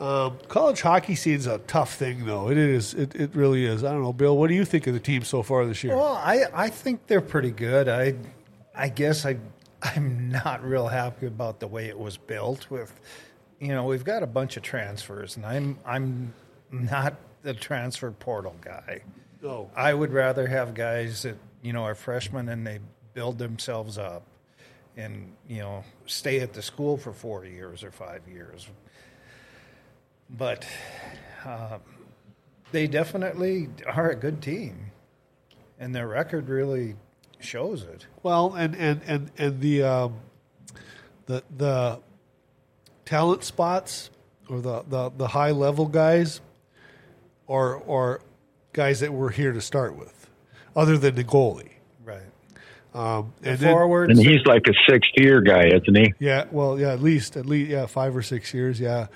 Um, college hockey scene's a tough thing, though. It is. It, it really is. I don't know, Bill. What do you think of the team so far this year? Well, I, I think they're pretty good. I I guess I I'm not real happy about the way it was built. With you know we've got a bunch of transfers, and I'm I'm not the transfer portal guy. No. I would rather have guys that you know are freshmen and they build themselves up, and you know stay at the school for four years or five years. But uh, they definitely are a good team, and their record really shows it. Well, and and and and the um, the the talent spots or the the, the high level guys, or or guys that were here to start with, other than the goalie. Right. Um, and then- forwards. And he's like a sixth year guy, isn't he? Yeah, well, yeah, at least, at least, yeah, five or six years, yeah,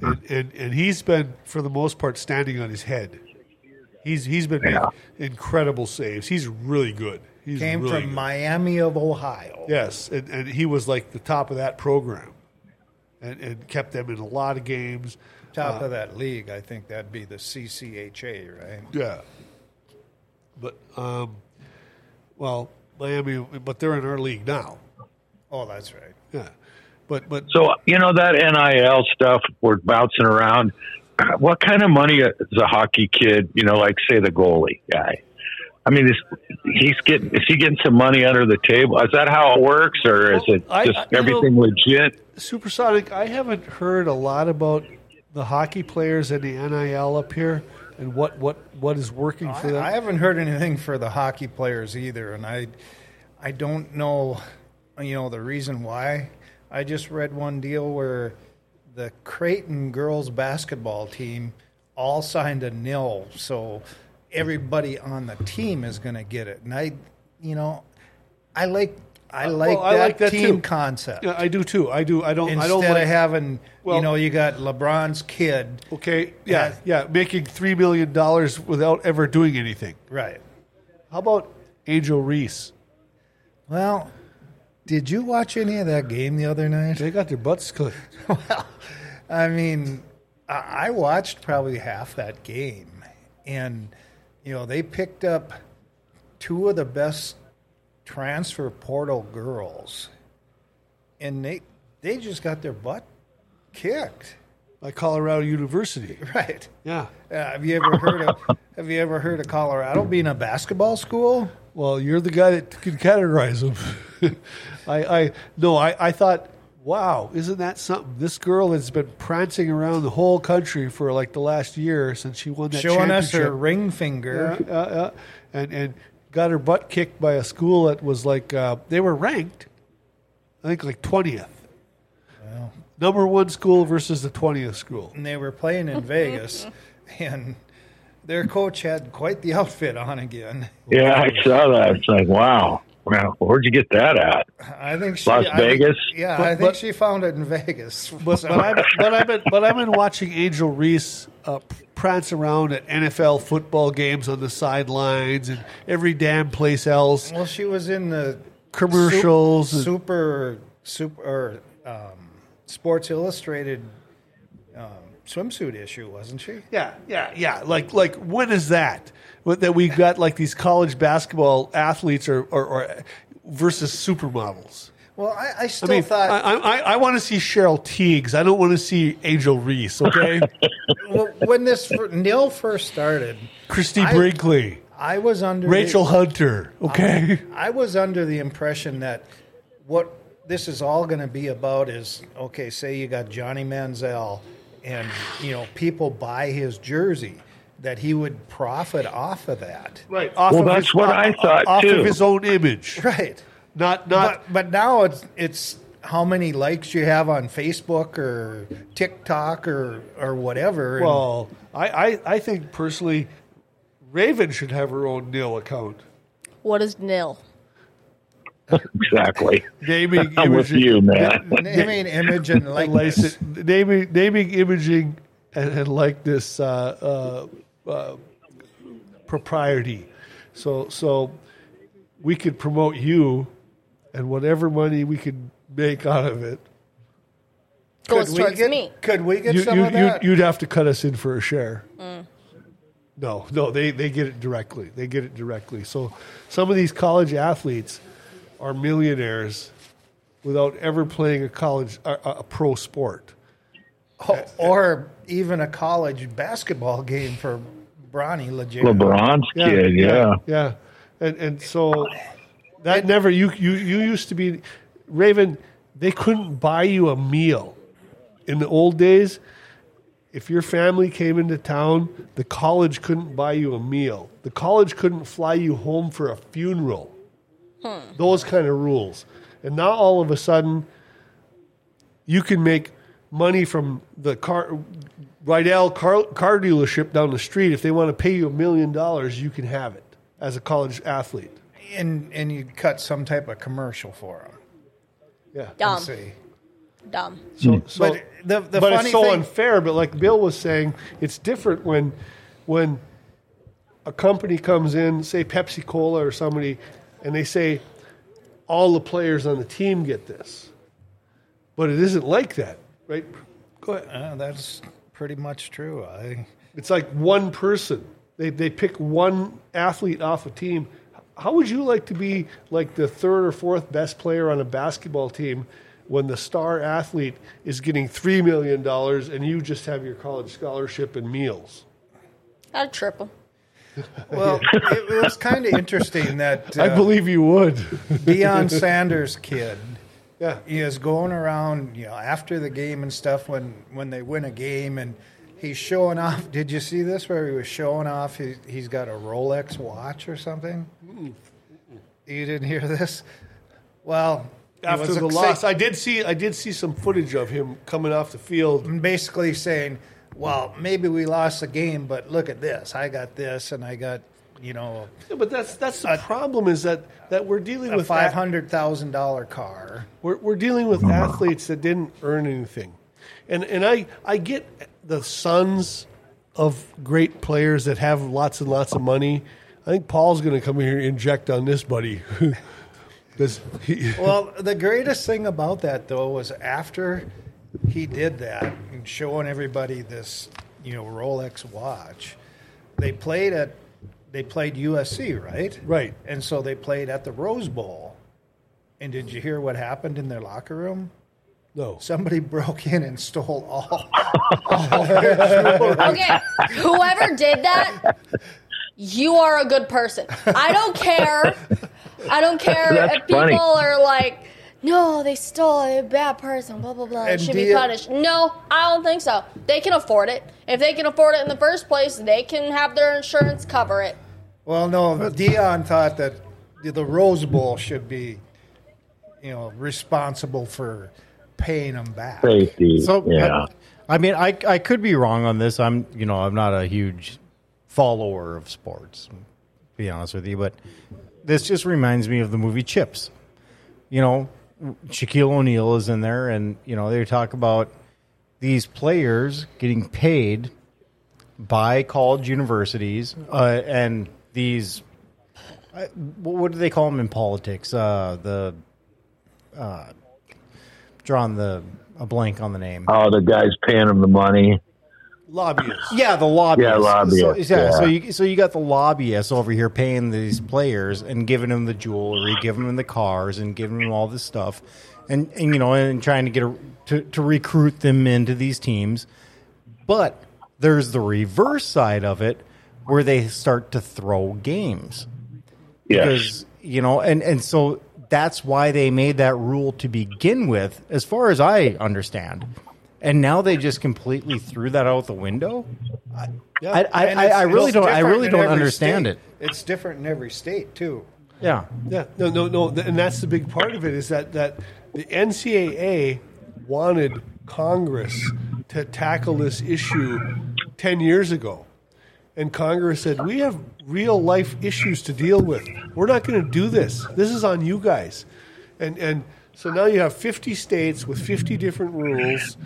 and and, and he's been for the most part standing on his head. He's he's been making incredible saves. He's really good. He's came really from good. Miami of Ohio. Yes, and, and he was like the top of that program, and and kept them in a lot of games. Top of that league, I think that'd be the CCHA, right? Yeah, but um, well, Miami, but they're in our league now. Oh, that's right. Yeah, but but So you know that NIL stuff we're bouncing around. [CLEARS THROAT] What kind of money is a hockey kid? You know, like say the goalie guy. I mean, is he's getting is he getting some money under the table? Is that how it works, or is it I- just I- you know- everything legit? Supersonic, I haven't heard a lot about the hockey players and the NIL up here and what, what, what is working for I, them. I haven't heard anything for the hockey players either, and I, I don't know, you know, the reason why. I just read one deal where the Creighton girls basketball team all signed a nil, so everybody on the team is going to get it. And I, you know, I like I like, Uh, well, I that, like that team too. concept. yeah, I do too. I do. I don't. Instead I don't like, of having, Well- you know, you got LeBron's kid, Okay. Yeah. Yeah. Making three million dollars without ever doing anything. right? How about Angel Reese? Well, did you watch any of that game the other night? They got their butts clipped. [LAUGHS] Well, I mean, I I watched probably half that game, and you know they picked up two of the best transfer portal girls, and they they just got their butt kicked. By Colorado University. [LAUGHS] Right? Yeah. Uh, have you ever heard of [LAUGHS] Have you ever heard of Colorado being a basketball school? Well, you're the guy that can categorize them. [LAUGHS] I, I no, I, I thought, wow, isn't that something? This girl has been prancing around the whole country for like the last year since she won that Showing us her ring finger. Yeah, yeah, yeah. and and got her butt kicked by a school that was like uh, they were ranked, I think like twentieth. Number one school versus the twentieth school. and they were playing in Vegas, [LAUGHS] and their coach had quite the outfit on again. Yeah, I saw that. It's like, wow, wow, where'd you get that at? I think she, Las I think- Vegas? yeah, But- I think but- she found it in Vegas. [LAUGHS] But, but, I've, but I've been but I've been watching Angel Reese uh, prance around at NFL football games on the sidelines and every damn place else. well, she was in the Commercials and- super super um, Sports Illustrated um, swimsuit issue, wasn't she? Yeah, yeah, yeah. Like like when is that? That we've got like these college basketball athletes or or, or versus supermodels. Well, I, I I still mean, thought I, I, I want to see Cheryl Tiegs. I don't want to see Angel Reese. Okay, [LAUGHS] well, when this Nil first started, Christie Brinkley, I was under the- Rachel Hunter. Okay, I was under the impression that what this is all going to be about is okay. Say you got Johnny Manziel, and you know people buy his jersey. That he would profit off of that. Right. Off Well, of that's his, what o- I o- thought, Off too. of his own image. [LAUGHS] Right. Not not But but now it's it's how many likes you have on Facebook or TikTok or or whatever. and- well. I, I I think personally, Raven should have her own nil account. What is nil? Exactly. [LAUGHS] Naming I'm with you, man. [LAUGHS] naming image and and likeness. naming naming imaging and, and likeness uh, uh, uh, propriety. So so we could promote you, and whatever money we could make out of it, Goes Could we towards get, me. Could we get you, some you, of that? you, would have to cut us in for a share. No, no, they, they get it directly. They get it directly. So some of these college athletes are millionaires without ever playing a college a, a a pro sport. Or- or even a college basketball [LAUGHS] game for Bronny legit. LeBron's kid, yeah. yeah. And and so that never you you you used to be Raven. They couldn't buy you a meal in the old days. If your family came into town, the college couldn't buy you a meal. The college couldn't fly you home for a funeral. Hmm. Those kind of rules. And now all of a sudden, you can make money from the car Rydell car, car dealership down the street. If they want to pay you a million dollars, you can have it as a college athlete. and and you cut some type of commercial for them. Yeah. Dumb. See, Dumb. So, so but the the but funny it's so thing, unfair. But like Bill was saying, it's different when when a company comes in, say Pepsi Cola or somebody, and they say all the players on the team get this. But it isn't like that, right? Go ahead. uh, that's pretty much true. I It's like one person. They they pick one athlete off a team. How would you like to be like the third or fourth best player on a basketball team when the star athlete is getting three million dollars and you just have your college scholarship and meals? I'd triple. [LAUGHS] well, it, it was kind of interesting that uh, I believe you would. Deion Sanders' kid yeah. He is going around, you know, after the game and stuff when when they win a game and he's showing off. Did you see this where he was showing off? He, he's got a Rolex watch or something. You didn't hear this? Well, After the loss, I did see I did see some footage of him coming off the field. basically saying, "Well, maybe we lost the game, but look at this. I got this, and I got, you know, Yeah, but that's that's the problem is that that we're dealing a with five a- hundred thousand dollar car." We're, we're dealing with mm-hmm. athletes that didn't earn anything. And, and I, I get the sons of great players that have lots and lots of money. I think Paul's going to come here and inject on this, buddy. [LAUGHS] 'Cause he, [LAUGHS] Well, the greatest thing about that though was after he did that and showing everybody this, you know, Rolex watch. They played at they played USC, right? Right. And so they played at the Rose Bowl. And did you hear what happened in their locker room? no. Somebody [LAUGHS] broke in and stole all. Okay, whoever did that, you are a good person. I don't care. I don't care That's if people funny. are like, no, they stole a bad person, blah, blah, blah. It And should be you- punished. No, I don't think so. They can afford it. If they can afford it in the first place, they can have their insurance cover it. Well, no, Deion thought that the Rose Bowl should be, you know, responsible for paying them back. Safety. So yeah. I, I mean, I I could be wrong on this. I'm you know I'm not a huge follower of sports, to be honest with you, but this just reminds me of the movie Chips. You know, Shaquille O'Neal is in there, and you know they talk about these players getting paid by college universities uh, and these. uh, What do they call them in politics? Uh, the uh, drawing the a blank on the name. oh, the guy's paying him the money. Lobbyists. Yeah, the lobbyists. Yeah, lobbyists, So, yeah, yeah. so you so you got the lobbyists over here paying these players and giving them the jewelry, giving them the cars, and giving them all this stuff, and, and you know, and trying to get a, to to recruit them into these teams. But there's the reverse side of it, where they start to throw games Yes. because you know and and so that's why they made that rule to begin with as far as i understand and now they just completely threw that out the window. Yeah. I, I, I, I really don't. I really don't understand state. it. It's different in every state too. Yeah, Yeah, no, no, no, and that's the big part of it is that that the NCAA wanted Congress to tackle this issue ten years ago, and Congress said we have real life issues to deal with. We're not going to do this. This is on you guys, and and so now you have fifty states with fifty different rules.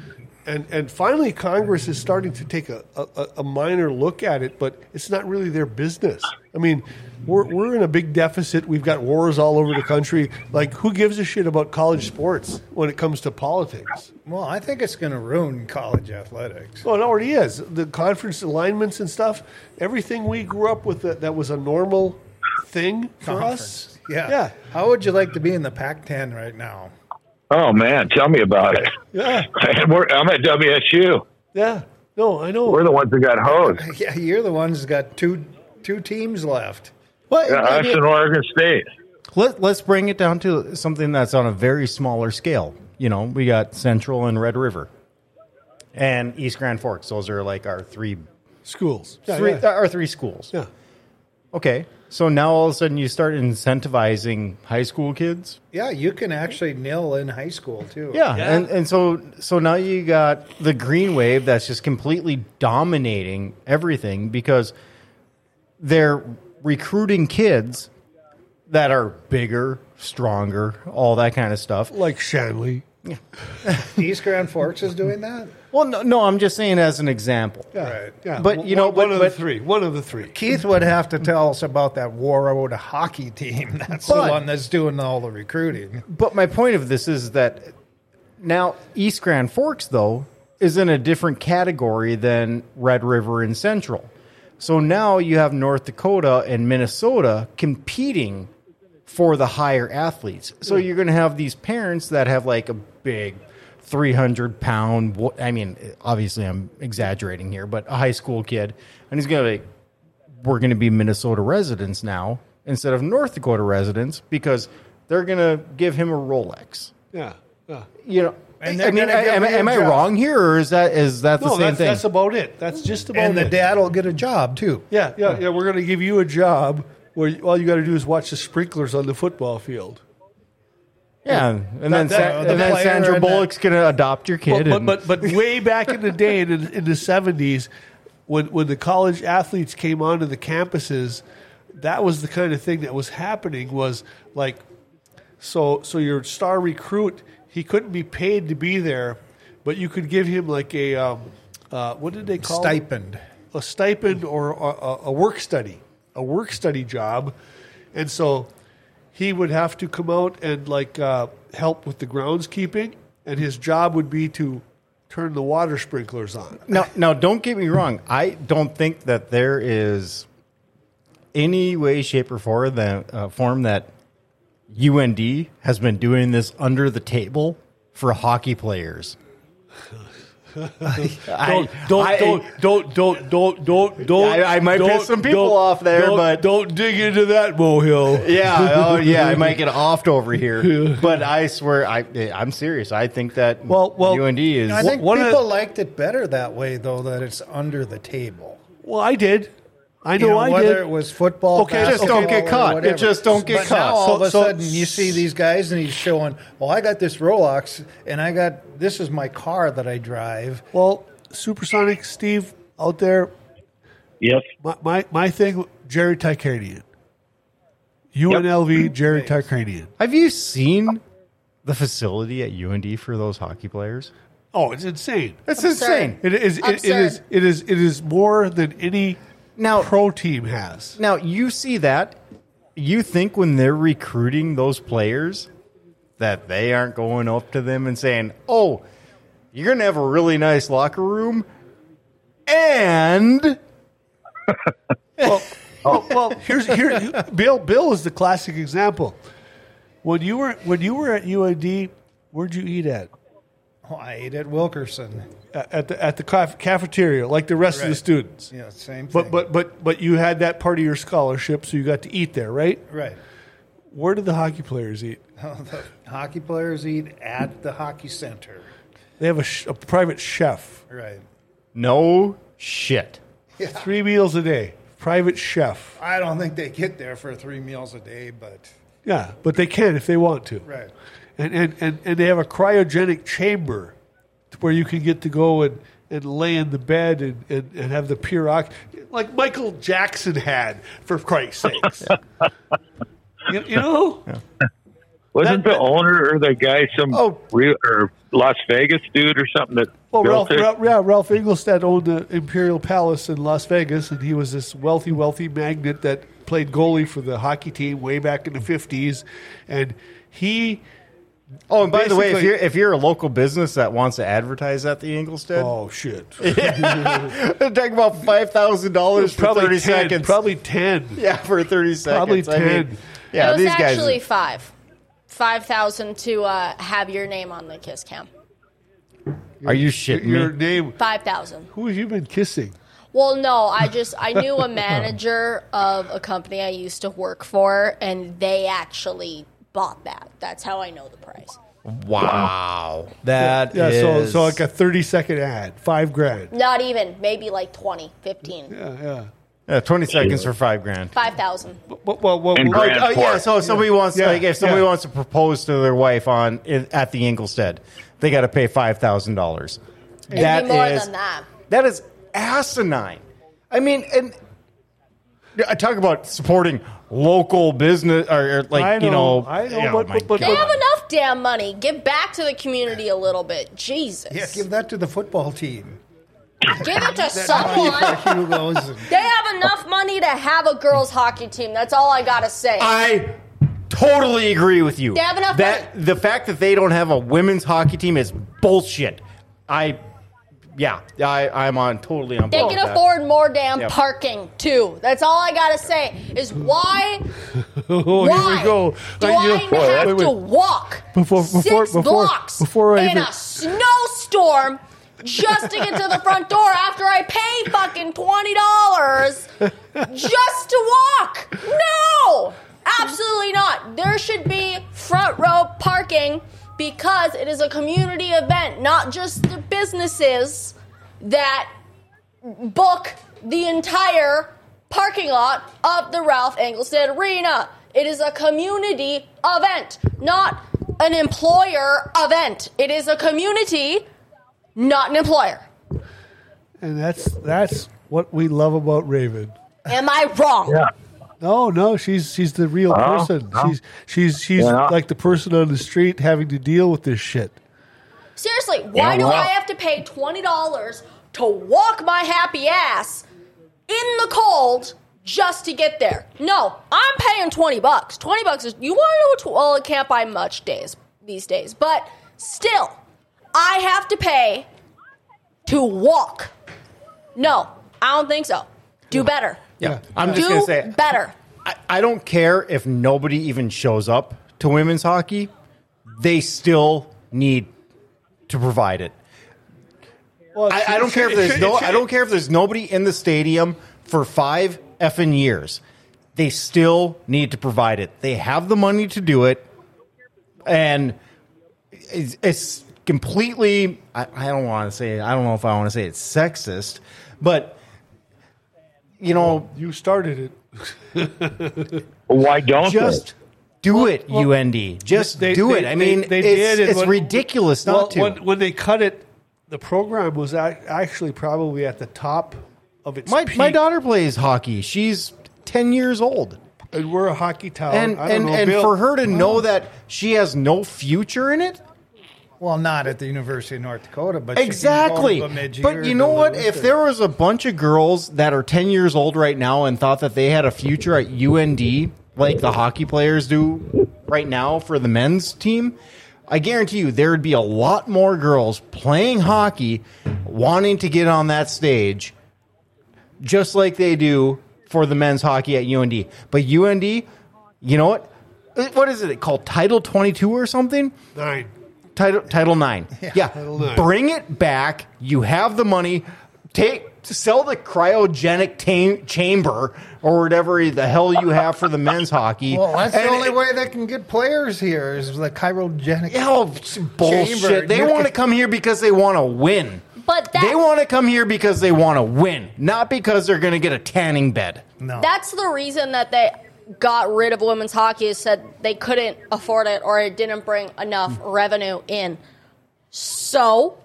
And, and finally, Congress is starting to take a, a, a minor look at it, but it's not really their business. I mean, we're, we're in a big deficit. We've got wars all over the country. Like, who gives a shit about college sports when it comes to politics? Well, I think it's going to ruin college athletics. Well, it already is. The conference alignments and stuff, everything we grew up with that, that was a normal thing for us. Yeah. Yeah. How would you like to be in the Pac-10 right now? Oh man, tell me about it. Yeah. [LAUGHS] We're, I'm at WSU. Yeah. No, I know. We're the ones that got hosed. [LAUGHS] Yeah, you're the ones that got two two teams left. What? Yeah, us and Oregon State. let, let's bring it down to something that's on a very smaller scale. You know, we got Central and Red River, and East Grand Forks. Those are like our three, Schools. Yeah, three yeah. our three schools. yeah. Okay, so now all of a sudden you start incentivizing high school kids. Yeah, you can actually nil in high school too. Yeah, and and so so now you got the green wave that's just completely dominating everything because they're recruiting kids that are bigger, stronger, all that kind of stuff. Like Shanley. [LAUGHS] East Grand Forks is doing that. Well, no, no, I'm just saying as an example. Yeah. Right. Yeah. But, One- you know, one, but- of but- the three. One of the three. Keith would have to tell us about that Warroad hockey team. [LAUGHS] That's But- the one that's doing all the recruiting. But my point of this is that now East Grand Forks, though, is in a different category than Red River and Central. So now you have North Dakota and Minnesota competing for the higher athletes. So you're going to have these parents that have like a big 300 pound, I mean, obviously I'm exaggerating here, but a high school kid, and he's going to be we're going to be Minnesota residents now instead of North Dakota residents because they're going to give him a Rolex. Yeah. Yeah. You know, And I mean, gonna am, I- am I wrong here, or is that is that the No, same that's, thing? that's about it. That's just about And the dad will get a job too. yeah, yeah, yeah. We're going to give you a job where all you got to do is watch the sprinklers on the football field. Yeah, and then, that- Sa- the and then player Sandra and the- Bullock's going to adopt your kid. But, and- but, but, but way back in the day, in, in the seventies, when when the college athletes came onto the campuses, that was the kind of thing that was happening. Was like, so so your star recruit, he couldn't be paid to be there, but you could give him like a um, uh, what did they call it? Stipend. a stipend or a, a, a work study, a work study job, and so he would have to come out and like uh, help with the groundskeeping, and his job would be to turn the water sprinklers on. Now, now, don't get me wrong. I don't think that there is any way, shape, or form that, uh, form that UND has been doing this under the table for hockey players. I, Don't I- don't don't don't don't don't don't. I- I might piss don't- some people don't- off there, don't- but- don't dig into that molehill. Yeah, oh yeah, I might get [LAUGHS] offed over here, but I swear, I I'm serious. I think that Well- well, UND is. I think one of people liked it better that way, though, that it's under the table. Well, I did. I know, You know, I whether did. it was football, Okay, just don't get caught. It just don't get but caught. Now, all of a So- so- sudden, you see these guys, and he's showing, "Well, I got this Rolex, and I got this is my car that I drive." well, Supersonic Steve out there. Yep. My my, my thing, Jerry Tarkanian. UNLV, Jerry Tarkanian. Have you seen the facility at UND for those hockey players? Oh, it's insane. It's Absurd. insane. It is. It, it Absurd. is. It is. It is more than any Now- pro team has. Now you see that. You think when they're recruiting those players that they aren't going up to them and saying, "Oh, you're going to have a really nice locker room," and [LAUGHS] well, well, well, here's here. Bill. Bill is the classic example. When you were when you were at UND, where'd you eat at? Oh, I ate at Wilkerson. At the at the cafeteria, like the rest of the students. Yeah, same thing. But but but but you had that part of your scholarship, so you got to eat there, right? right. Where did the hockey players eat? [LAUGHS] Oh, the hockey players eat at the hockey center. They have a, sh- a private chef. Right. No shit. Three meals a day. Private chef. I don't think they get there for three meals a day, but Yeah, but they can if they want to. right. And and, and, and they have a cryogenic chamber where you can get to go and, and lay in the bed and, and, and have the pure oxygen like Michael Jackson had, for Christ's sakes. [LAUGHS] you, you know? Wasn't That- the owner or the guy some Oh. real or Las Vegas dude or something that Well, Ralph? Ralph, yeah, Ralph Engelstad owned the Imperial Palace in Las Vegas, and he was this wealthy, wealthy magnate that played goalie for the hockey team way back in the fifties, and he. Oh, and by the way, if you're if you're a local business that wants to advertise at the Engelstad, Oh shit! [LAUGHS] talk about five thousand dollars for probably thirty 10, seconds. Probably ten. [LAUGHS] yeah, for thirty seconds. Probably I mean, 10. yeah, it was these guys. actually five. Five thousand to uh, have your name on the kiss cam. are you shitting Your me? name? Five thousand. Who have you been kissing? Well, no, I just I knew a [LAUGHS] manager of a company I used to work for, and they actually bought that. That's how I know the price. Wow, that Yeah, so is- so like a thirty second ad, five grand. Not even, maybe like 20, 15, Yeah, yeah. yeah, twenty seconds for five grand. 5,000. Well, well, well, And well, grand- Oh, yeah, Transport. so if somebody wants Yeah, like if somebody yeah. wants to propose to their wife on in, at the Engelstad, they got to pay five thousand dollars. It'd be more than that. That is asinine. I mean, and I talk about supporting local business or, or like I you know, know, I know, oh but- my but- but- They God. have enough damn money. Give back to the community a little bit. Jesus. Yeah, give that to the football team. Give it to Money someone. Hugo's and- They have enough money to have a girls' hockey team. That's all I gotta say. I totally agree with you. They have enough that money. the fact that they don't have a women's hockey team is bullshit. I yeah, I I'm on totally on They board. can with that. afford more damn Yep. parking too. That's all I gotta say. Is why? [LAUGHS] oh, why here we go. do you I know- have wait, wait. to walk Before- before- six before- blocks before I in even- a snowstorm just to get to the front door after I pay fucking twenty dollars just to walk? No, absolutely not. There should be front row parking because it is a community event, not just the businesses that book the entire parking lot of the Ralph Engelstad Arena. It is a community event, not an employer event. It is a community, not an employer. and that's that's what we love about Raven. Am I wrong? Yeah. No, no, she's she's the real Oh, person. no. She's she's she's Yeah. like the person on the street having to deal with this shit. Seriously, why Yeah, do well- I have to pay $20 to walk my happy ass in the cold just to get there? No, I'm paying 20 bucks. 20 bucks is, you want to know what, well, it can't buy much days these days, but still, I have to pay to walk. No, I don't think so. Do better. Yeah, I'm just Do gonna say better. I, I don't care if nobody even shows up to women's hockey. They still need to provide it. Well, I, I don't care if there's no. I don't care if there's nobody in the stadium for five effing years. They still need to provide it. They have the money to do it, and it's, it's completely. I, I don't want to say. I don't know if I want to say it's sexist, but you know, oh, You started it. Why don't just do it, well, UND. Just They- do they- it. I mean, they it's, did, and it's when- ridiculous Well, not to. when, when they cut it, the program was actually probably at the top of its my peak. my daughter plays hockey. She's ten years old. and we're a hockey town. and I don't and, know, and Bill- for her to know that she has no future in it Well, not at the University of North Dakota, but she can exactly. go to but you know what? if there was a bunch of girls that are 10 years old right now and thought that they had a future at UND like the hockey players do right now for the men's team I guarantee you there would be a lot more girls playing hockey wanting to get on that stage just like they do for the men's hockey at UND but UND you know what? Uh, what is it called? Title 22 or something? Nine. Title Title Nine. [LAUGHS] Yeah, Title nine. bring it back. You have the money. Take sell the cryogenic tam- chamber or whatever the hell you have for the men's hockey. Well, that's the And only it- way they can get players here is the cryogenic. Yeah, oh, it's bullshit. Chamber. They want to come here because they want to win. But that, They want to come here because they want to win, not because they're going to get a tanning bed. No. that's the reason that they got rid of women's hockey is said they couldn't afford it or it didn't bring enough revenue in. So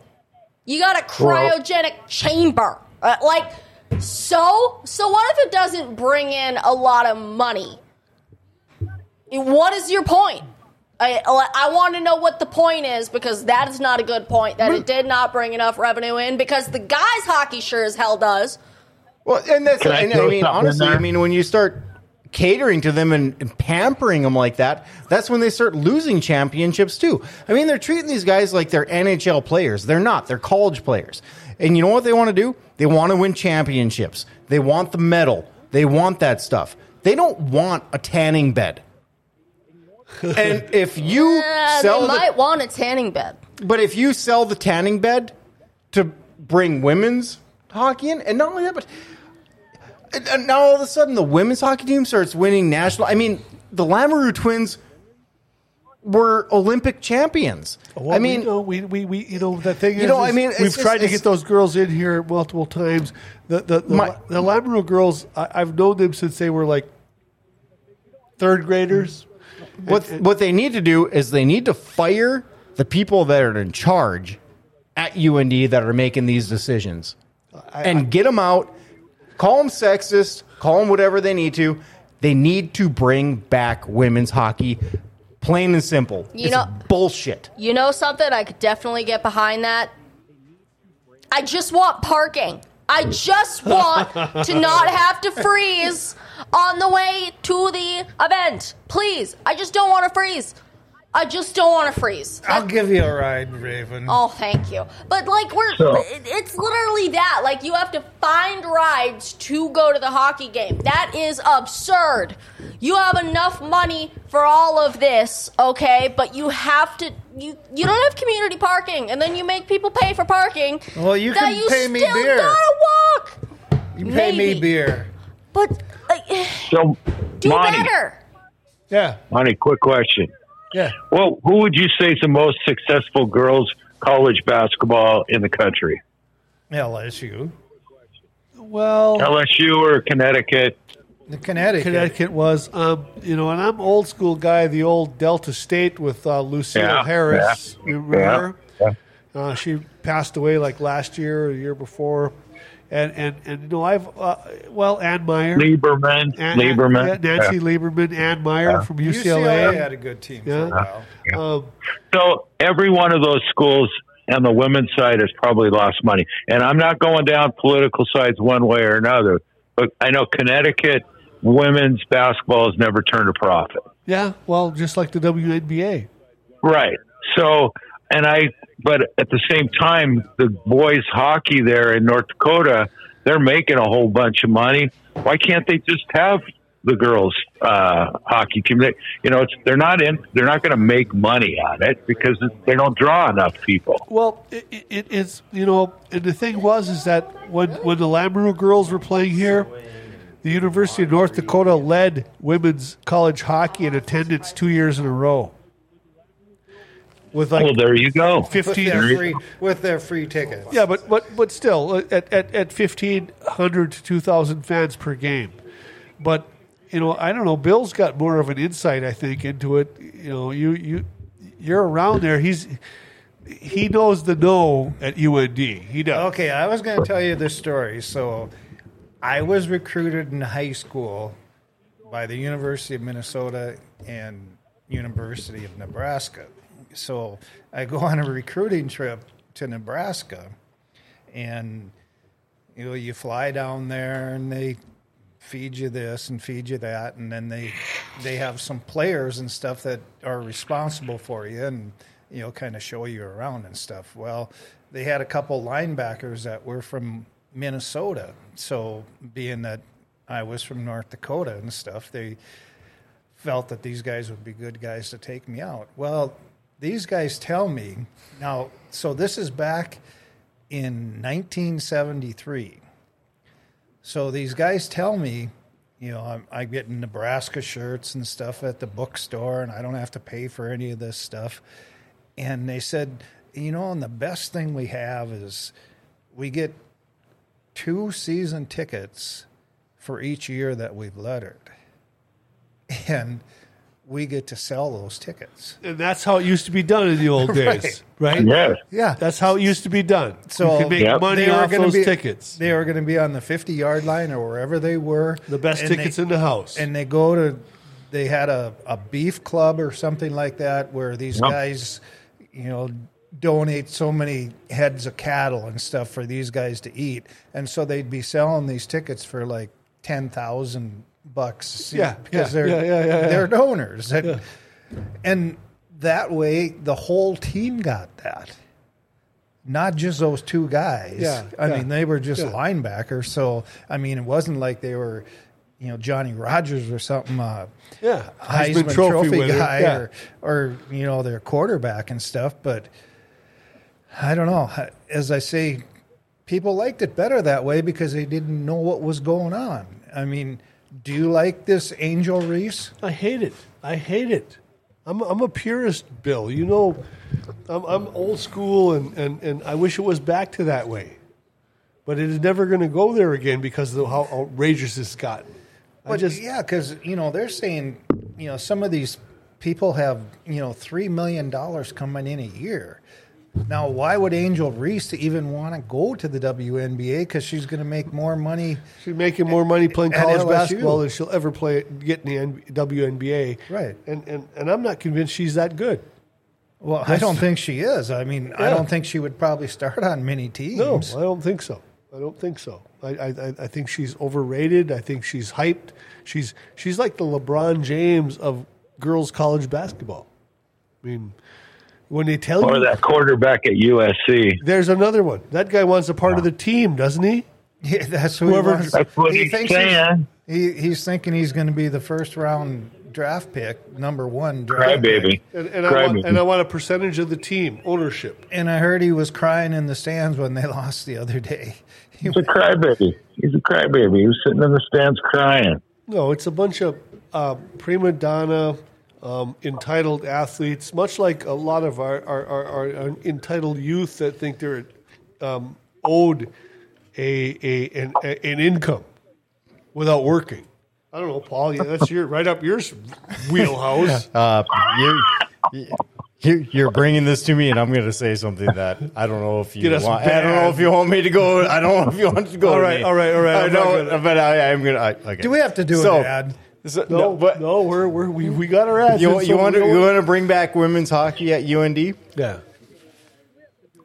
you got a cryogenic chamber. Uh, like so so what if it doesn't bring in a lot of money? What is your point? I, I want to know what the point is because that is not a good point. That it did not bring enough revenue in because the guys' hockey sure as hell does. Well, and that's Can I I mean something in honestly, I mean when you start catering to them and, and pampering them like that, that's when they start losing championships too. I mean, they're treating these guys like they're NHL players. They're not. They're college players. And you know what they want to do? They want to win championships. They want the medal. They want that stuff. They don't want a tanning bed. [LAUGHS] and if you Uh, sell they the, might want a tanning bed. but if you sell the tanning bed to bring women's hockey in, and not only that, but and- and now all of a sudden the women's hockey team starts winning national. I mean, the Lamoureux twins were Olympic champions. Oh, well, I mean, we, know, we, we, we, you know, the thing is, You know, I is mean, we've just- tried to get those girls in here multiple times. The the the, My- the Lamoureux girls, I, I've known them since they were like third graders. what what they need to do is they need to fire the people that are in charge at UND that are making these decisions, and get them out. Call them sexist. Call them whatever they need to. They need to bring back women's hockey. Plain and simple. You it's know- bullshit. You know something? I could definitely get behind that. I just want parking. I just want to not have to freeze on the way to the event. Please. I just don't want to freeze. I just don't want to freeze. I'll give you a ride, Raven. Oh, thank you. But like we're So- it- it's literally that. Like you have to find rides to go to the hockey game. That is absurd. You have enough money for all of this, okay? But you have to you you don't have community parking and then you make people pay for parking. Well, you that can you pay me still beer. gotta walk. you pay maybe. me beer. But like [SIGHS] So, do Monty, better. Yeah, Monty, quick question. Yeah. Well, who would you say is the most successful girls college basketball in the country? LSU. Well, LSU or Connecticut? The Connecticut. Connecticut was, um, you know, and I'm old school guy. The old Delta State with uh, Lucille Yeah, Harris. yeah, You remember? yeah. Uh, she passed away like last year or the year before, and and and you know I've uh, well Ann Meyer, Lieberman. Ann- Lieberman. yeah, Nancy Yeah. Lieberman, Ann Meyer from UCLA UCLA. had a good team Yeah. for a while. Um, So every one of those schools on the women's side has probably lost money. And I'm not going down political sides one way or another, but I know Connecticut women's basketball has never turned a profit. yeah, well, just like the WNBA. Right. So, and I, but at the same time, the boys hockey there in North Dakota, they're making a whole bunch of money. Why can't they just have the girls uh, hockey team? They, you know, they're not in. They're not going to make money on it because they don't draw enough people. Well, it, it, it's you know, and the thing was is that when when the Lamoureux girls were playing here, the University of North Dakota led women's college hockey in attendance two years in a row. With like Well, there you go. With fifteen, their free, with their free tickets. yeah, but but but still uh, at at, at fifteen hundred to two thousand fans per game. But you know, I don't know. Bill's got more of an insight, I think, into it. You know, you you you're around there. He's he knows the no at UND. He does. Okay, I was going to tell you this story. So, I was recruited in high school by the University of Minnesota and University of Nebraska. So, I go on a recruiting trip to Nebraska, and you know, you fly down there and they feed you this and feed you that, and then they they have some players and stuff that are responsible for you and you know kind of show you around and stuff. Well, they had a couple linebackers that were from Minnesota, so being that I was from North Dakota and stuff, they felt that these guys would be good guys to take me out. Well, these guys tell me now. So this is back in 1973. So these guys tell me, you know, I'm, I get Nebraska shirts and stuff at the bookstore, and I don't have to pay for any of this stuff. And they said, you know, and the best thing we have is we get two season tickets for each year that we've lettered. [LAUGHS] And we get to sell those tickets. And that's how it used to be done in the old [LAUGHS] days, right? Yes. Yeah. That's how it used to be done. So you could make Yep. money off gonna those be- tickets. They were going to be on the 50 yard line or wherever they were. The best tickets they- in the house. And they go to, they had a, a beef club or something like that where these Yep. guys, you know, donate so many heads of cattle and stuff for these guys to eat. And so they'd be selling these tickets for like 10,000 bucks. Yeah, Because yeah, they're, yeah, yeah, yeah, they're donors. And, and that way the whole team got that. Not just those two guys. Yeah, I mean, they were just linebackers. So, I mean, it wasn't like they were, you know, Johnny Rodgers or something, uh, Yeah, Heisman, Heisman Trophy, Trophy guy or, or, you know, their quarterback and stuff. But I don't know. As I say, people liked it better that way because they didn't know what was going on. I mean, do you like this Angel Reese? I hate it. I hate it. I'm I'm a purist, Bill. You know, I'm I'm old school, and and and I wish it was back to that way. But it is never going to go there again because of how outrageous it's gotten. I But just yeah, because you know they're saying you know some of these people have you know three million dollars coming in a year. Now, why would Angel Reese even want to go to the WNBA? Because she's going to make more money. she's making more money playing college basketball than she'll ever play get in the WNBA. Right. And and and I'm not convinced she's that good. Well, I don't think she is. I mean, I don't think she would probably start on many teams. No, I don't think so. I don't think so. I, I, I- I think she's overrated. I think she's hyped. She's she's like the LeBron James of girls college basketball. I mean, when they tell Or you that quarterback at USC. there's another one, that guy wants a part of the team, doesn't he? [LAUGHS] Yeah, that's who Whoever- he wants. That's what he he's thinks saying. He, he's thinking he's going to be the first round draft pick, number one draft Crybaby. pick. And, and I want, Crybaby. and I want a percentage of the team ownership. And I heard he was crying in the stands when they [LAUGHS] lost the other day. He He's a crybaby. He's a crybaby. He was sitting in the stands crying. No, it's a bunch of uh, prima donna, um, entitled athletes, much like a lot of our, our, our, our entitled youth that think they're um, owed a, a, an, a, an income without working. I don't know, Paul. Yeah, that's your right up your wheelhouse. [LAUGHS] Uh, you're, you're you're bringing this to me, and I'm going to say something that I don't know if you Get us want. I don't know if you want me to go. I don't know if you want to go. All to right, me. all right, all right, I I'm not know, gonna- but I, I'm going to. Okay. Do we have to do So- an ad? So- No, no, but no, we're, we're we, we got our ads. you, you so want to don't- you want to bring back women's hockey at UND? Yeah,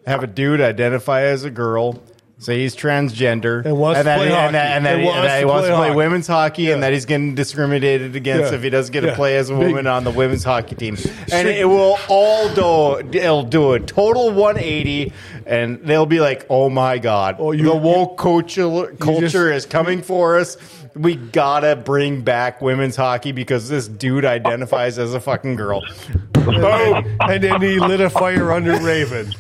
Have a dude identify as a girl, say he's transgender, And wants to that play he- hockey. and that, and that And he, wants and that he to wants play to play hockey. women's hockey, Yeah. and that he's getting discriminated against Yeah. if he doesn't get to Yeah. play as a Big- woman on the women's hockey team. And it will all do it'll do a total 180, and they'll be like, "Oh my god, Oh, you- the woke culture culture just- is coming for us." We gotta bring back women's hockey because this dude identifies as a fucking girl. boom, [LAUGHS] oh, and then he lit a fire under Raven.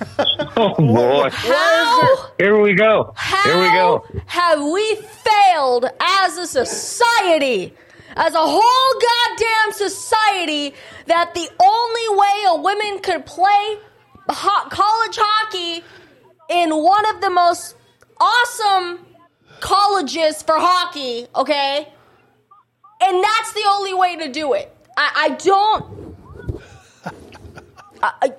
Oh [LAUGHS] boy! How? Here we go. How Here we go. have we failed as a society, as a whole goddamn society, that the only way a woman could play ho- college hockey in one of the most awesome colleges for hockey, okay? And that's the only way to do it. I, I don't. I, I-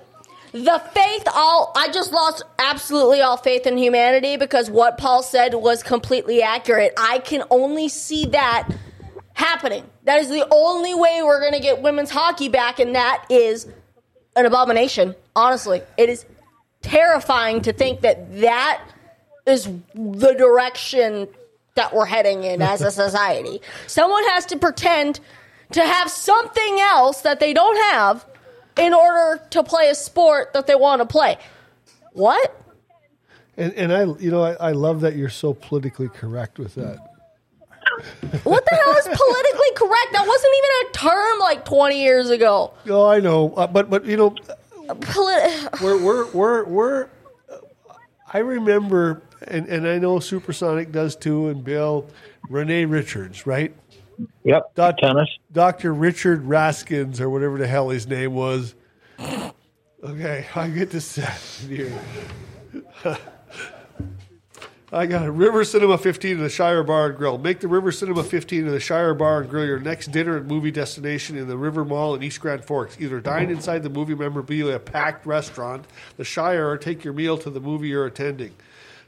the faith all i just lost absolutely all faith in humanity because what paul said was completely accurate i can only see that happening that is the only way we're going to get women's hockey back and that is an abomination honestly it is terrifying to think that that is the direction that we're heading in as a [LAUGHS] society someone has to pretend to have something else that they don't have in order to play a sport that they want to play. What? And, and I, you know, I, I love that you're so politically correct with that. What the hell is politically correct? That wasn't even a term like 20 years ago. Oh, I know, uh, but but you know, Poli- we're we're we're we're. I remember and, and I know Supersonic does too, and Bill, Renee Richards, right? Yep. Doc- Tennis. Dr. Richard Raskins, or whatever the hell his name was. Okay, I get this set here. [LAUGHS] I got a River Cinema 15 and the Shire Bar and Grill. Make the River Cinema 15 and the Shire Bar and Grill your next dinner and movie destination in the River Mall in East Grand Forks. Either dine inside the movie memorabilia packed restaurant, the Shire, or take your meal to the movie you're attending.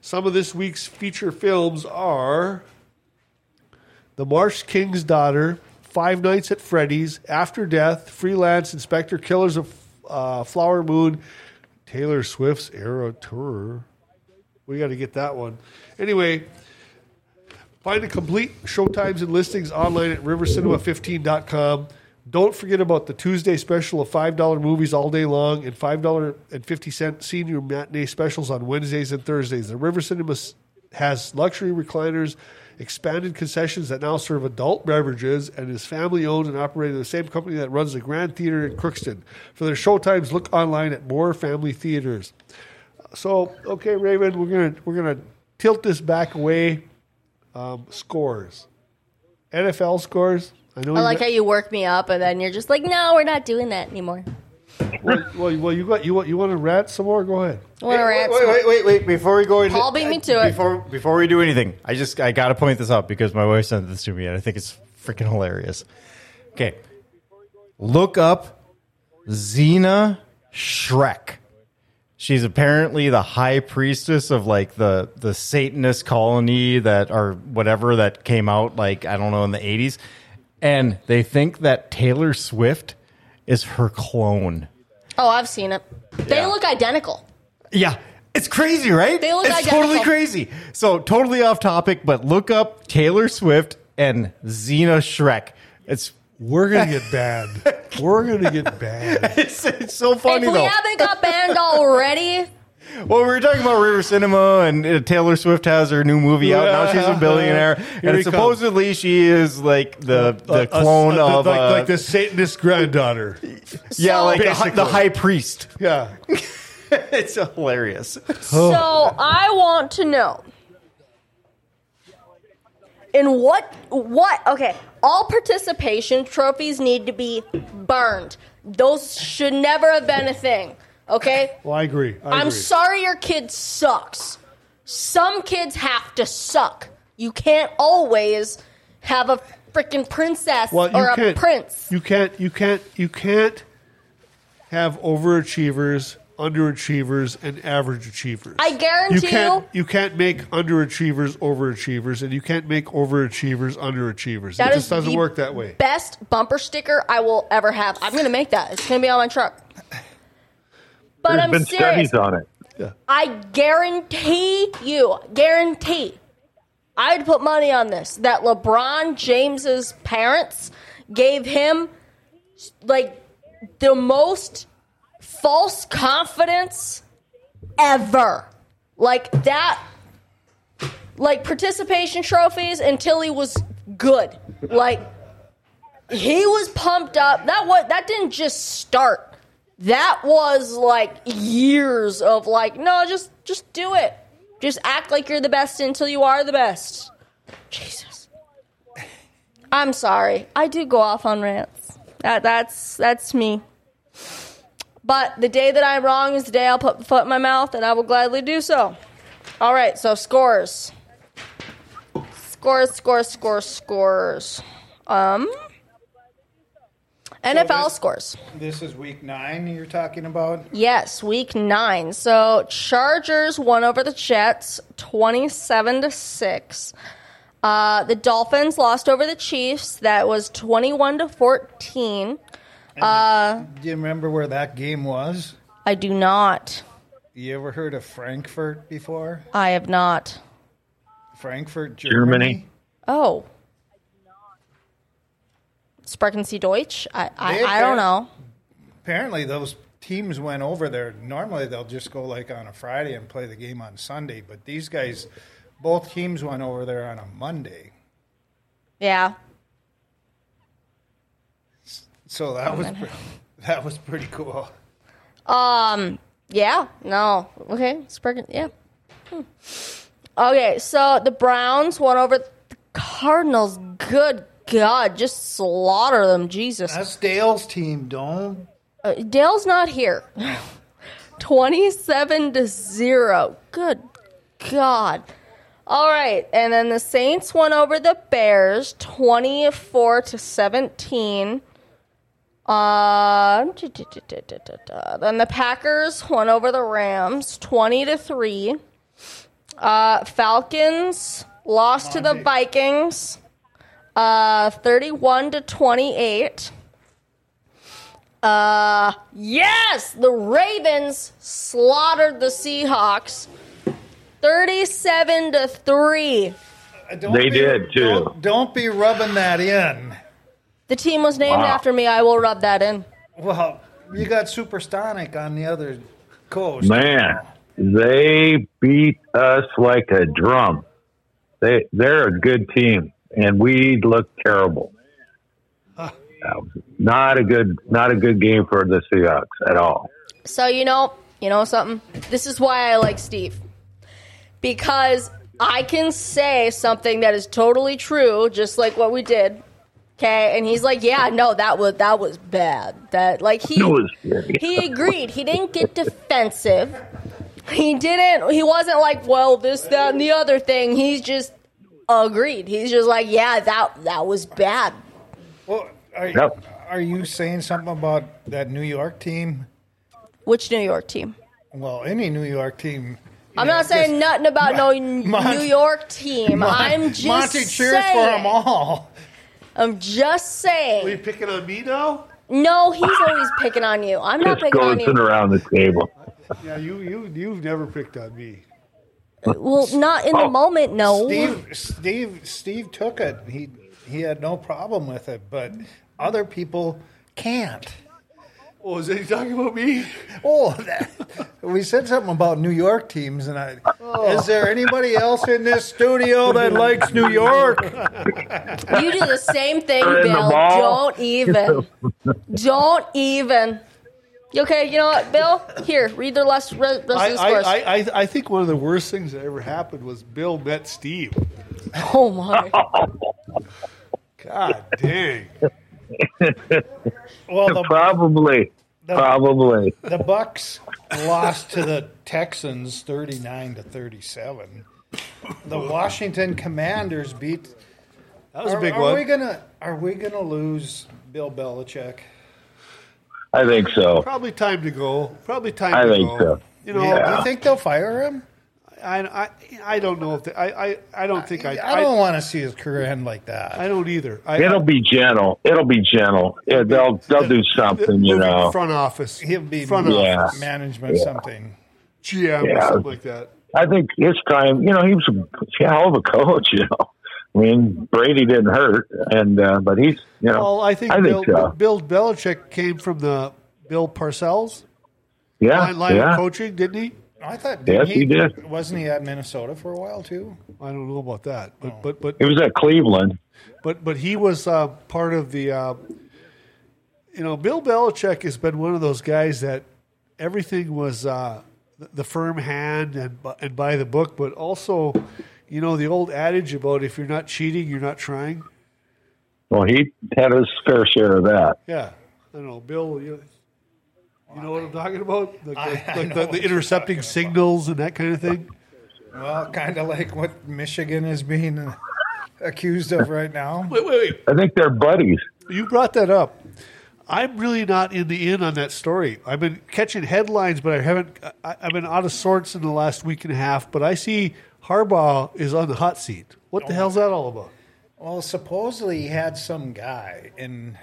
Some of this week's feature films are The Marsh King's Daughter, Five Nights at Freddy's, After Death, Freelance, Inspector Killers of uh, Flower Moon, Taylor Swift's Era Tour. We got to get that one. Anyway, find the complete showtimes and listings online at rivercinema15.com. Don't forget about the Tuesday special of $5 movies all day long and $5.50 senior matinee specials on Wednesdays and Thursdays. The River Cinema has luxury recliners, expanded concessions that now serve adult beverages, and is family owned and operated by the same company that runs the Grand Theater in Crookston. For their showtimes, look online at More Family Theaters. So, okay, Raven, we're gonna we're gonna tilt this back away. Um, scores, NFL scores. I know. I you like how you work me up and then you're just like, no, we're not doing that anymore. well, well, well, you got you want you want to rant some more? Go ahead. I wanna wait, rant wait, wait, wait, wait! Before we go into Paul beat me to it. Before before we do anything, I just I got to point this out because my wife sent this to me and I think it's freaking hilarious. Okay, look up Zeena Schreck. She's apparently the high priestess of like the the Satanist colony that or whatever that came out like I don't know in the eighties, and they think that Taylor Swift is her clone. Oh, I've seen it. They Yeah. look identical. Yeah. It's crazy, right? They look it's identical. totally crazy. So totally off topic, but look up Taylor Swift and Zeena Schreck. It's We're gonna get banned. [LAUGHS] We're gonna get banned. [LAUGHS] it's, it's so funny if we though. haven't got banned already, [LAUGHS] well, we were talking about River Cinema, and uh, Taylor Swift has her new movie out now. She's a billionaire, Here and he supposedly she is like the the Uh, uh, clone uh, of like, uh, like the Satanist granddaughter. yeah, So- like the, Basically. the high priest. Yeah. it's hilarious. so I want to know in what what okay all participation trophies need to be burned those should never have been a thing okay Well, I agree. I i'm agree. sorry your kid sucks some kids have to suck you can't always have a freaking princess well, or a prince You can't. You can't. You can't have overachievers, underachievers, and average achievers. I guarantee you can't. you- You can't make underachievers overachievers, and you can't make overachievers underachievers. That it is just doesn't the work that way. best bumper sticker I will ever have. I'm gonna make that. It's gonna be on my truck. But There's I'm been serious. studies on it. I guarantee you, guarantee, I'd put money on this that LeBron James's parents gave him like the most false confidence ever. Like that like participation trophies until he was good. Like he was pumped up. That was that didn't just start. That was like years of like, no, just just do it. Just act like you're the best until you are the best. Jesus. I'm sorry. I do go off on rants. That that's that's me. But the day that I'm wrong is the day I'll put the foot in my mouth and I will gladly do so. All right, so scores. Scores, scores, scores, scores. Um NFL this- scores. This is week nine you're talking about? Yes, week nine. So Chargers won over the Jets, twenty-seven to six. Uh, the Dolphins lost over the Chiefs. That was twenty-one to fourteen. Do you remember where that game was? I do not. You ever heard of Frankfurt before? I have not. Frankfurt, Germany. Germany. Oh. Sprechen Sie Deutsch? I, I, I don't know. Apparently, those teams went over there. Normally, they'll just go like on a Friday and play the game on Sunday. But these guys, both teams went over there on a Monday. Yeah. So that was pre- [LAUGHS] that was pretty cool. Um. Yeah. No. Okay. Sprechen. Yeah. Hmm. Okay, so the Browns won over the Cardinals. Good God, just slaughter them, Jesus. That's Dale's team. Don't. Uh, Dale's not here. [LAUGHS] 27 to 0. Good God. All right, and then the Saints won over the Bears 24 to 17. Uh, then the Packers won over the Rams 20 to 3. Uh, Falcons lost to the Vikings uh, 31 to 28. Uh, yes, the Ravens slaughtered the Seahawks 37 to 3. don't They be- did, too. Don't, don't be rubbing that in. The team was named Wow. after me. I will rub that in. Well, you got Supersonic on the other coast. Man, they beat us like a drum. They they're a good team, and we look terrible. Uh, Not a good not a good game for the Seahawks at all. So you know, you know something. This is why I like Steve because I can say something that is totally true, just like what we did. Okay, and he's like, "Yeah, no, that was that was bad. That like he It was bad. he agreed. He didn't get defensive. He didn't. He wasn't like, well, this, that, and the other thing. He's just agreed. He's just like, yeah, that that was bad. Well, are, Yep. are you saying something about that New York team? Which New York team? Well, any New York team. I'm know, not saying nothing about no [LAUGHS] New York team. Mon- I'm just Monty cheers saying. for them all. I'm just saying. Are you picking on me now? No, he's always picking on you. I'm not Just picking on going you. around the table. Yeah, you you you've never picked on me. Well, not in the Oh. moment. No. Steve, Steve, Steve took it. He he had no problem with it, but other people can't. Oh, is he talking about me? Oh, that, we said something about New York teams, and I. Oh. Is there anybody else in this studio that likes New York? You do the same thing, They're in the Bill. Don't even. Don't even. You Okay, you know what, Bill? Here, read the rest, rest of I, the I, scores. I, I, I think one of the worst things that ever happened was Bill met Steve. oh my! God dang. [LAUGHS] Well, the, Probably, probably. the Bucs lost to the Texans, thirty-nine to thirty-seven. The Washington Commanders beat. That was are, a big are one. Are we gonna Are we gonna lose Bill Belichick? I think so. Probably time to go. Probably time I to think go. so. You know, Do you think they'll fire him? I, I, I don't know if they, I, I, I don't think I, I don't want to see his career end like that. I don't either. I, It'll be gentle. It'll be gentle. Yeah, they'll they'll do something, you moving know. Front office. He'll be front Yeah. office. management Yeah. something. GM or Yeah. something like that. I think his time. You know, he was a hell of a coach. [LAUGHS] You know, I mean, Brady didn't hurt, and uh, but he's you know. Well, I think, I Bill, think so. Bill Belichick came from the Bill Parcells Yeah, line, line yeah. of coaching, didn't he? I thought. Yes, didn't he did. Wasn't he at Minnesota for a while too? I don't know about that, but but but He was at Cleveland. but but he was uh, part of the. Uh, you know, Bill Belichick has been one of those guys that everything was uh, the- the firm hand and bu- and by the book, but also, you know, the old adage about if you're not cheating, you're not trying. Well, he had his fair share of that. Yeah, I don't know, Bill. You, you know what I'm talking about? Like, I- like I the, the intercepting signals and that kind of thing. Well, kind of like what Michigan is being uh, accused of right now. Wait, wait, wait. I think they're buddies. You brought that up. I'm really not in the in on that story. I've been catching headlines, but I haven't. I, I've been out of sorts in the last week and a half. But I see Harbaugh is on the hot seat. What the hell's that all about? Well, supposedly he had some guy, and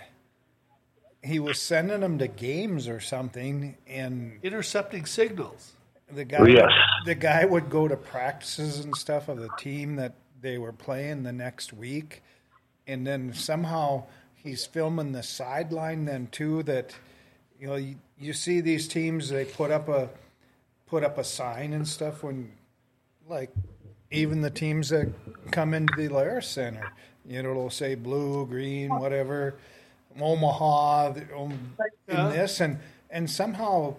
he was sending them to games or something, and Intercepting signals. the guy, Yes. the guy would go to practices and stuff of the team that they were playing the next week, and then somehow he's filming the sideline then too. That you know, you, you see these teams they put up a put up a sign and stuff when, like, even the teams that come into the Alerus Center, you know, it'll say blue, green, whatever, Omaha, the- um, in Yeah. this, and and somehow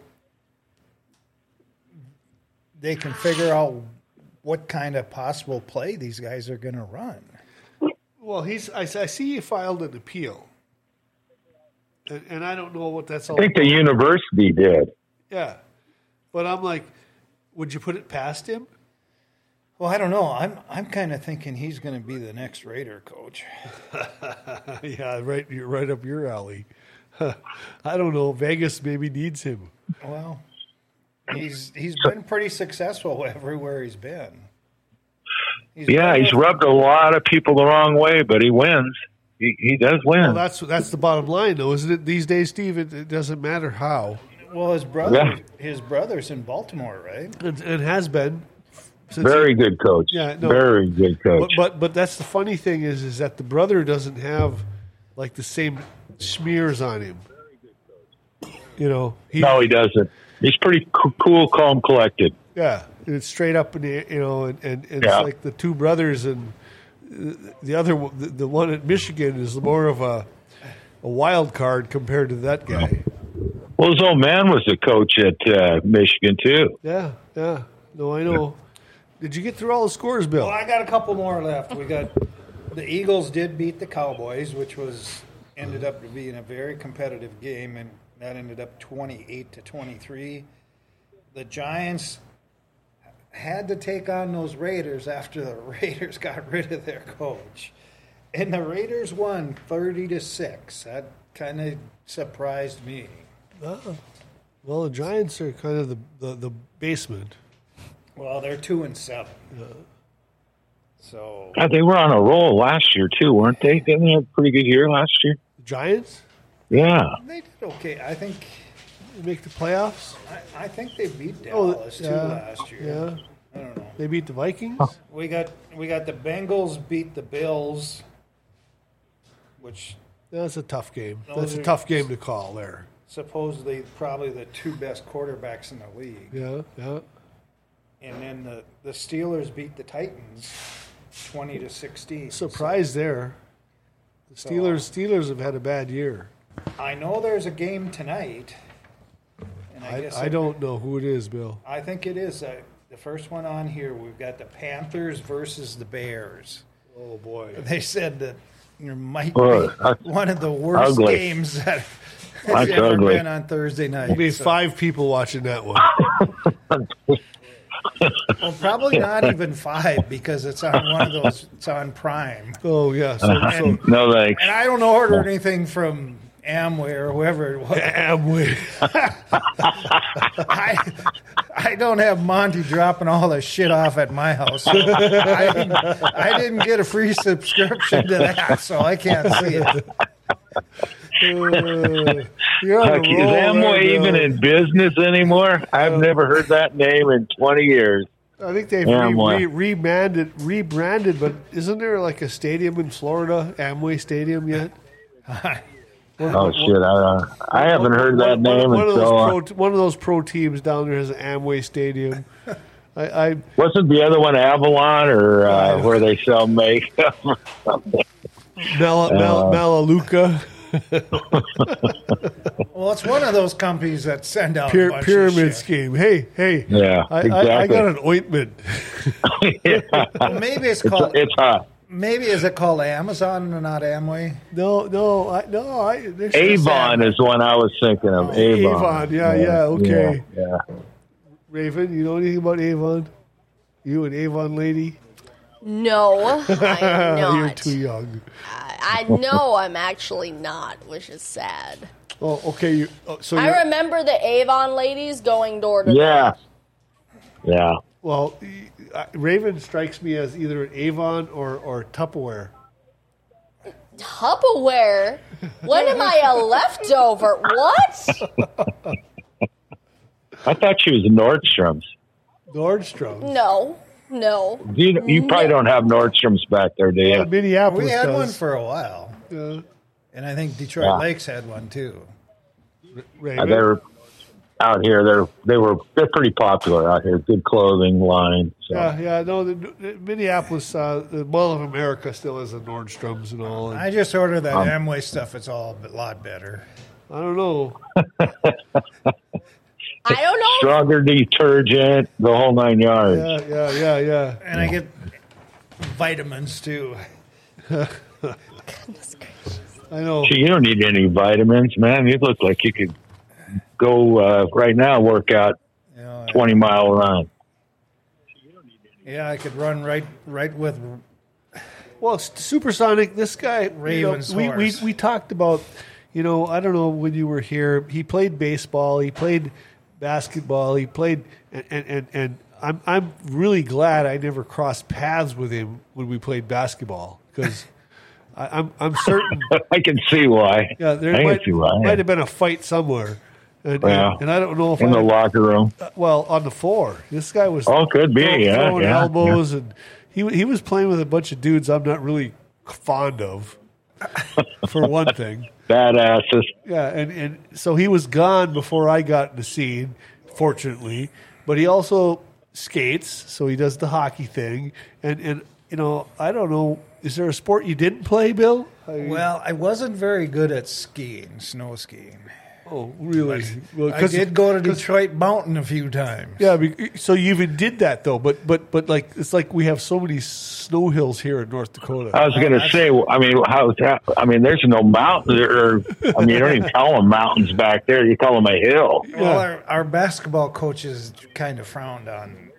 they can figure out what kind of possible play these guys are going to run. Well, he's. I, I see he filed an appeal, and, and I don't know what that's all. I think the university did. Yeah, but I'm like, would you put it past him? Well, I don't know. I'm I'm kind of thinking he's going to be the next Raider coach. [LAUGHS] yeah, right. You're right up your alley. [LAUGHS] I don't know. Vegas maybe needs him. Well, he's he's been pretty successful everywhere he's been. He's Yeah, been he's with- rubbed a lot of people the wrong way, but he wins. He, he does win. Well, that's that's the bottom line, though, isn't it? These days, Steve, it, it doesn't matter how. Well, his brother, Yeah. his brother's in Baltimore, right? It, it has been. Since Very good coach. Yeah, no. Very good coach. but but that's the funny thing is is that the brother doesn't have like the same smears on him. You know, he, no, he doesn't. He's pretty cool, calm, collected. yeah, it's straight up in the you know, and, and, and Yeah. it's like the two brothers and the other the one at Michigan is more of a a wild card compared to that guy. Well, his old man was a coach at uh, Michigan too. Yeah, yeah. No, I know. Did you get through all the scores, Bill? Well, I got a couple more left. We got the Eagles did beat the Cowboys, which was ended up to being a very competitive game, and that ended up twenty-eight to twenty-three. The Giants had to take on those Raiders after the [LAUGHS] Raiders got rid of their coach, and the Raiders won thirty to six. That kind of surprised me. Oh. Well, the Giants are kind of the the, the basement. Well, they're two and seven. So God, they were on a roll last year too, weren't they? Didn't they have a pretty good year last year? The Giants Yeah. they did okay. I think they make the playoffs. I, I think they beat Oh, Dallas too last year. Yeah, I don't know. they beat the Vikings. We got we got the Bengals beat the Bills, which That's a tough game. That's a tough game to call there. supposedly probably the two best quarterbacks in the league. Yeah, yeah. And then the, the Steelers beat the Titans twenty to sixteen. Surprise there. The Steelers Steelers have had a bad year. I know there's a game tonight. And I, I, guess I it- don't know who it is, Bill. I think it is uh, the first one on here. We've got the Panthers versus the Bears. Oh boy. [LAUGHS] They said that there might Oh, be that's one of the worst ugly. games that has That's ever ugly. been on Thursday night. There'll be So- five people watching that one. [LAUGHS] well, probably not even five because it's on one of those. It's on Prime, Oh yeah. So, so No thanks. and I don't order anything from Amway or whoever it was. Amway. [LAUGHS] I, I don't have Monty dropping all the shit off at my house. I didn't, I didn't get a free subscription to that, so I can't see it. Uh, [LAUGHS] you're on a Heck, is roll there, Amway even in business anymore? I've never heard that name in 20 years. I think they've Amway. re, re, rebranded, rebranded, but isn't there like a stadium in Florida, Amway Stadium yet? [LAUGHS] Oh shit! I, uh, I haven't heard that One- name One, of those until. pro, Uh, one of those pro teams down there has an Amway Stadium. [LAUGHS] I, I wasn't the other one Avalon or uh, where they sell makeup? or something? Mel, Mel, Uh, Melaleuca [LAUGHS] Well, it's one of those companies that send out a pyra- bunch pyramid shit. scheme. Hey, hey, Yeah, I, I, I got an ointment. [LAUGHS] Well, maybe it's It's, called. it's hot. Maybe is it called Amazon or not Amway? No, no, I, no. I, Avon is one I was thinking of. Oh, Avon. Avon, yeah, yeah, okay. Yeah, Raven. You know anything about Avon? You an Avon lady? No, I'm [LAUGHS] not. You're too young. Uh, I, I know I'm actually not, which is sad. Oh, okay. You, oh, so I remember the Avon ladies going door to door. yeah, yeah. well, uh, Raven strikes me as either an Avon or or Tupperware. Tupperware? When am I a [LAUGHS] leftover? What? [LAUGHS] I thought she was Nordstrom's. Nordstrom. No, no. You you probably don't have Nordstrom's back there, do you? Minneapolis We had does. one for a while, uh, and I think Detroit Yeah. Lakes had one too. Uh, they were out here. They're they were they're pretty popular out here. Good clothing line. So. Yeah, yeah. No, the, the Minneapolis, uh, the Mall of America still has a Nordstrom's and all. And I just ordered that Um, Amway stuff. It's all a lot better. I don't know. [LAUGHS] I don't know. Stronger detergent, the whole nine yards. Yeah, yeah, yeah, yeah. And I get vitamins too. I know. Gee, you don't need any vitamins, man. You look like you could go uh, right now work out You know, twenty mile run. yeah, I could run right right with Well, supersonic. This guy, you know, Ravens we, we we talked about. You know, I don't know when you were here. He played baseball. He played basketball. He played, and and and, I'm I'm really glad I never crossed paths with him when we played basketball because [LAUGHS] I'm I'm certain. [LAUGHS] I can see why. Yeah, there might, why. might have been a fight somewhere. And, Yeah. and, and I don't know if in I, the locker room. Uh, well on the floor. This guy was Oh, could be, throw- yeah, throwing yeah, elbows and he he was playing with a bunch of dudes I'm not really fond of. [LAUGHS] For one thing, Badasses. yeah, and and so he was gone before I got in the scene, fortunately. But he also skates, so he does the hockey thing, and and you know I don't know. Is there a sport you didn't play, Bill? I- Well, I wasn't very good at skiing, snow skiing. Oh, really? Well, I 'cause- did go to Detroit Mountain a few times. Yeah, so you even did that though, but but but like it's like we have so many snow hills here in North Dakota. I was going to say. I mean, how's that? I mean, there's no mountain. Or I mean, you don't even call them mountains back there. You call them a hill. Well, our, our basketball coaches kind of frowned on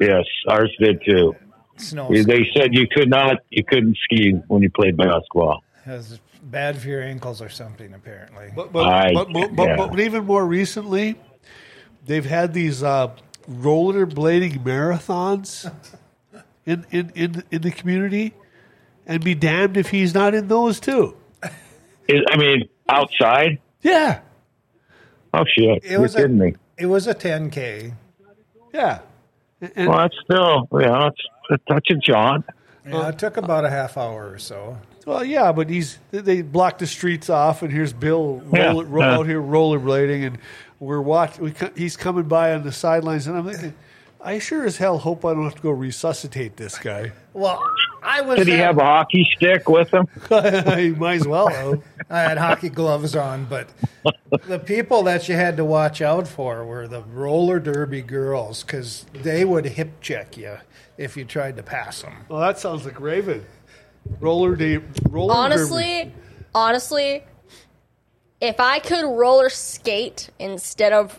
Yes, ours did too. snow. They said you could not, you couldn't ski when you played basketball. It's bad for your ankles or something, apparently. But but, I- but, but, but, yeah. but even more recently, they've had these uh, rollerblading marathons in, in, in, in the community, and be damned if he's not in those too. Is- I mean, outside. Yeah, Oh shit! It You're was kidding a, me. It was a 10K. yeah. And, and- Well, that's still, you know, it's a touch of jaunt. Yeah, it took about a half hour or so. Well, yeah, but he's they blocked the streets off, and here's Bill roll, Yeah, roll yeah. out here rollerblading, and we're watching. We, he's coming by on the sidelines, and I'm thinking, I sure as hell hope I don't have to go resuscitate this guy. Well, I was. Did he there- have a hockey stick with him? [LAUGHS] he might as well. Have. I had hockey gloves on, but the people that you had to watch out for were the roller derby girls because they would hip check you if you tried to pass them. Well, that sounds like Raven. Roller day, roller derby. honestly, honestly, if I could roller skate instead of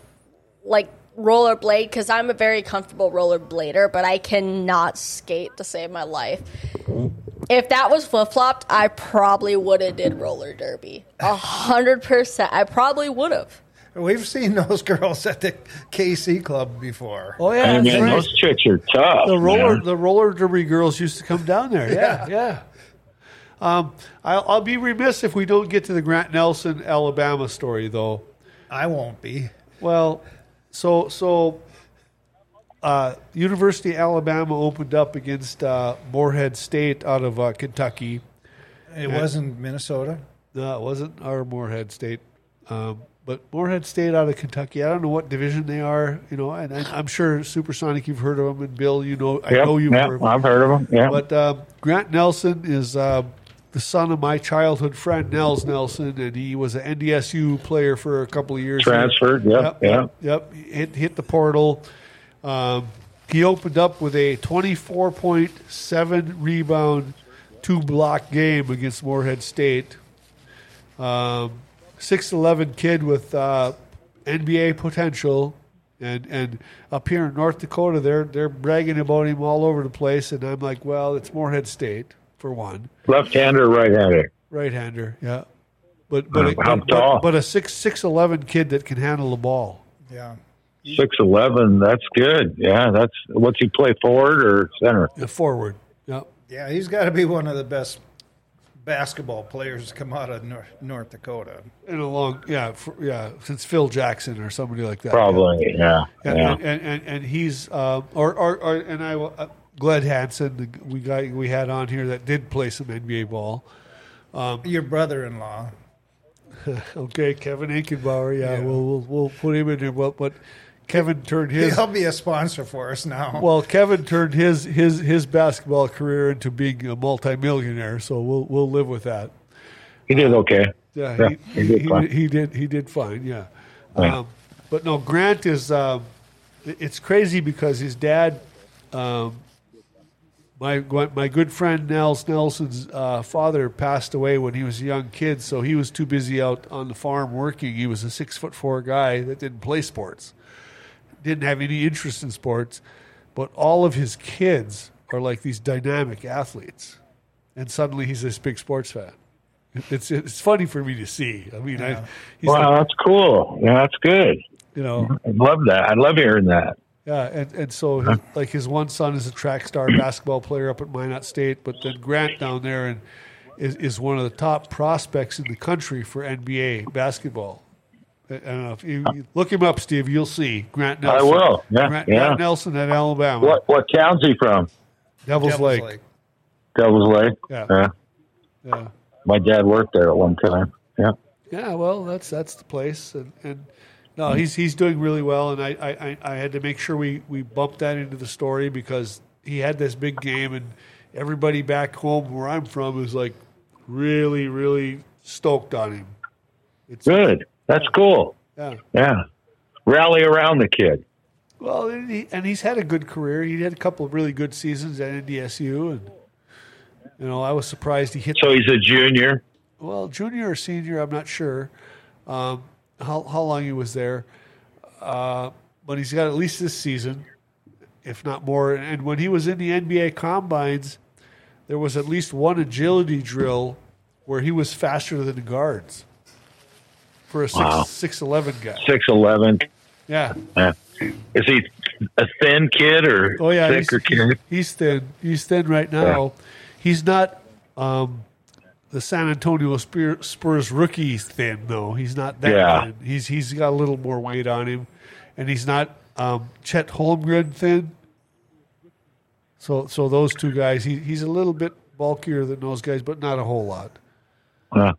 like rollerblade, because I'm a very comfortable rollerblader, but I cannot skate to save my life. If that was flip flopped, I probably would have did roller derby. A hundred percent. I probably would have. We've seen those [LAUGHS] girls at the KC club before. Oh yeah, I mean, right. those chicks are tough. the roller man. the roller derby girls used to come down there. Yeah, yeah. Um, I'll, I'll be remiss if we don't get to the Grant Nelson, Alabama story, though. I won't be. Well, so so uh, University of Alabama opened up against uh, Morehead State out of uh, Kentucky. It wasn't Minnesota. No, it wasn't our Moorhead State, um, but Morehead State out of Kentucky. I don't know what division they are, you know, and I, I'm sure Supersonic, you've heard of them, and Bill, you know, I Yep, know you've yep, heard of them. I've heard of them. Yeah. But uh, Grant Nelson is uh, the son of my childhood friend Nels Nelson, and he was an NDSU player for a couple of years. Transferred, yep, yep, yep. yep. Hit hit the portal. Um, he opened up with a twenty-four point seven rebound, two block game against Morehead State. Um, Six eleven kid with uh, NBA potential. And and up here in North Dakota, they're they're bragging about him all over the place, and I'm like, well, it's Morehead State for one, Left-hander, right-hander. right-hander, yeah, but but, How but, but, but a six six eleven kid that can handle the ball. Yeah. Six eleven. That's good. Yeah, that's what's he play forward or center? Yeah, forward, yeah. Yeah, he's got to be one of the best basketball players to come out of North, North Dakota. In a long, yeah, for, yeah, since Phil Jackson or somebody like that. Probably. Yeah. Yeah, Yeah. And, and, and, and he's uh, or, or or and I uh, Gled Hansen, the we got we had on here that did play some NBA ball. Your brother-in-law. [LAUGHS] Okay, Kevin Aikenbauer. Yeah, We'll, we'll we'll put him in there. But but Kevin turned his He'll be a sponsor for us now. well. Kevin turned his his his basketball career into being a multimillionaire. So we'll we'll live with that. He did okay. Yeah, Yeah, he, he did he, he did he did fine. Yeah. Yeah. Um, but no, Grant is. Um, it's crazy because his dad, um, my my good friend Nels Nelson's uh, father passed away when he was a young kid, so he was too busy out on the farm working. He was a six foot four guy that didn't play sports, didn't have any interest in sports, but all of his kids are like these dynamic athletes, and suddenly he's this big sports fan. It's it's funny for me to see. I mean, I, he's Wow, like, that's cool. Yeah, that's good. you know, I love that. I love hearing that. Yeah, and, and so his, like his one son is a track star [CLEARS THROAT] basketball player up at Minot State, but then Grant down there and is, is one of the top prospects in the country for NBA basketball. I I don't know if you, you look him up, Steve. You'll see Grant Nelson. I will. Yeah, Grant, yeah. Grant Nelson at Alabama. What what town's he from? Devil's, Devil's Lake. Lake. Devil's Lake. Yeah. yeah. Yeah. My dad worked there at one time. Yeah. Yeah, well, that's that's the place, and, and no, he's he's doing really well, and I, I, I- had to make sure we we bumped that into the story because he had this big game, and everybody back home where I'm from is like really really stoked on him. It's Good. That's cool. yeah. Yeah. Rally around the kid. Well, and, he, and he's had a good career. He had a couple of really good seasons at NDSU, and you know I was surprised he hit. So he's a junior. well, junior or senior, I'm not sure um, how how long he was there, uh, but he's got at least this season, if not more. And when he was in the NBA combines, there was at least one agility drill where he was faster than the guards for a six Wow. six eleven guy. Six eleven. Yeah. Yeah. Is he a thin kid or Oh yeah, he's, thicker kid? he's thin. He's thin right now. He's not um, the San Antonio Spurs rookie thin though. He's not that Yeah. thin. He's he's got a little more weight on him, and he's not um, Chet Holmgren thin. So so those two guys, he, he's a little bit bulkier than those guys, but not a whole lot. Uh,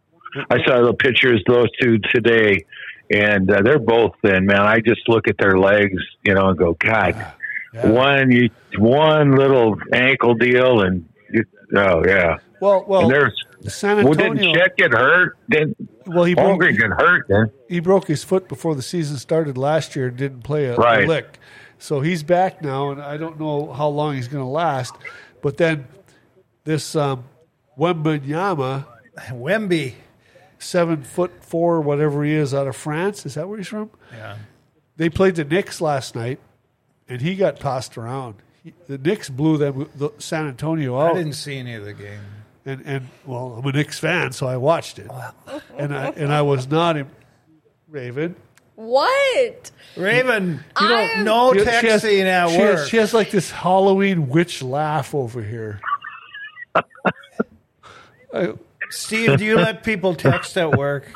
I saw the pictures of those two today, and uh, they're both thin, man. I just look at their legs, you know, and go, God, Yeah. one you one little ankle deal, and you, oh yeah. Well, well, and there's San well, Antonio. didn't Chet get hurt? Didn't well, he broke, get hurt? Then he broke his foot before the season started last year and didn't play a, a lick. So he's back now, and I don't know how long he's going to last. But then this um, Wembanyama, Wemby. seven foot four, whatever he is, out of France, is that where he's from? Yeah. They played the Knicks last night, and he got tossed around. He, the Knicks blew them, the San Antonio out. I didn't see any of the game. And and well, I'm a Knicks fan, so I watched it, and I and I was not in Raven. What? Raven, You know, you no She- she has- texting at she work. Has, she has like this Halloween witch laugh over here. [LAUGHS] I, Steve, do you let people text at work?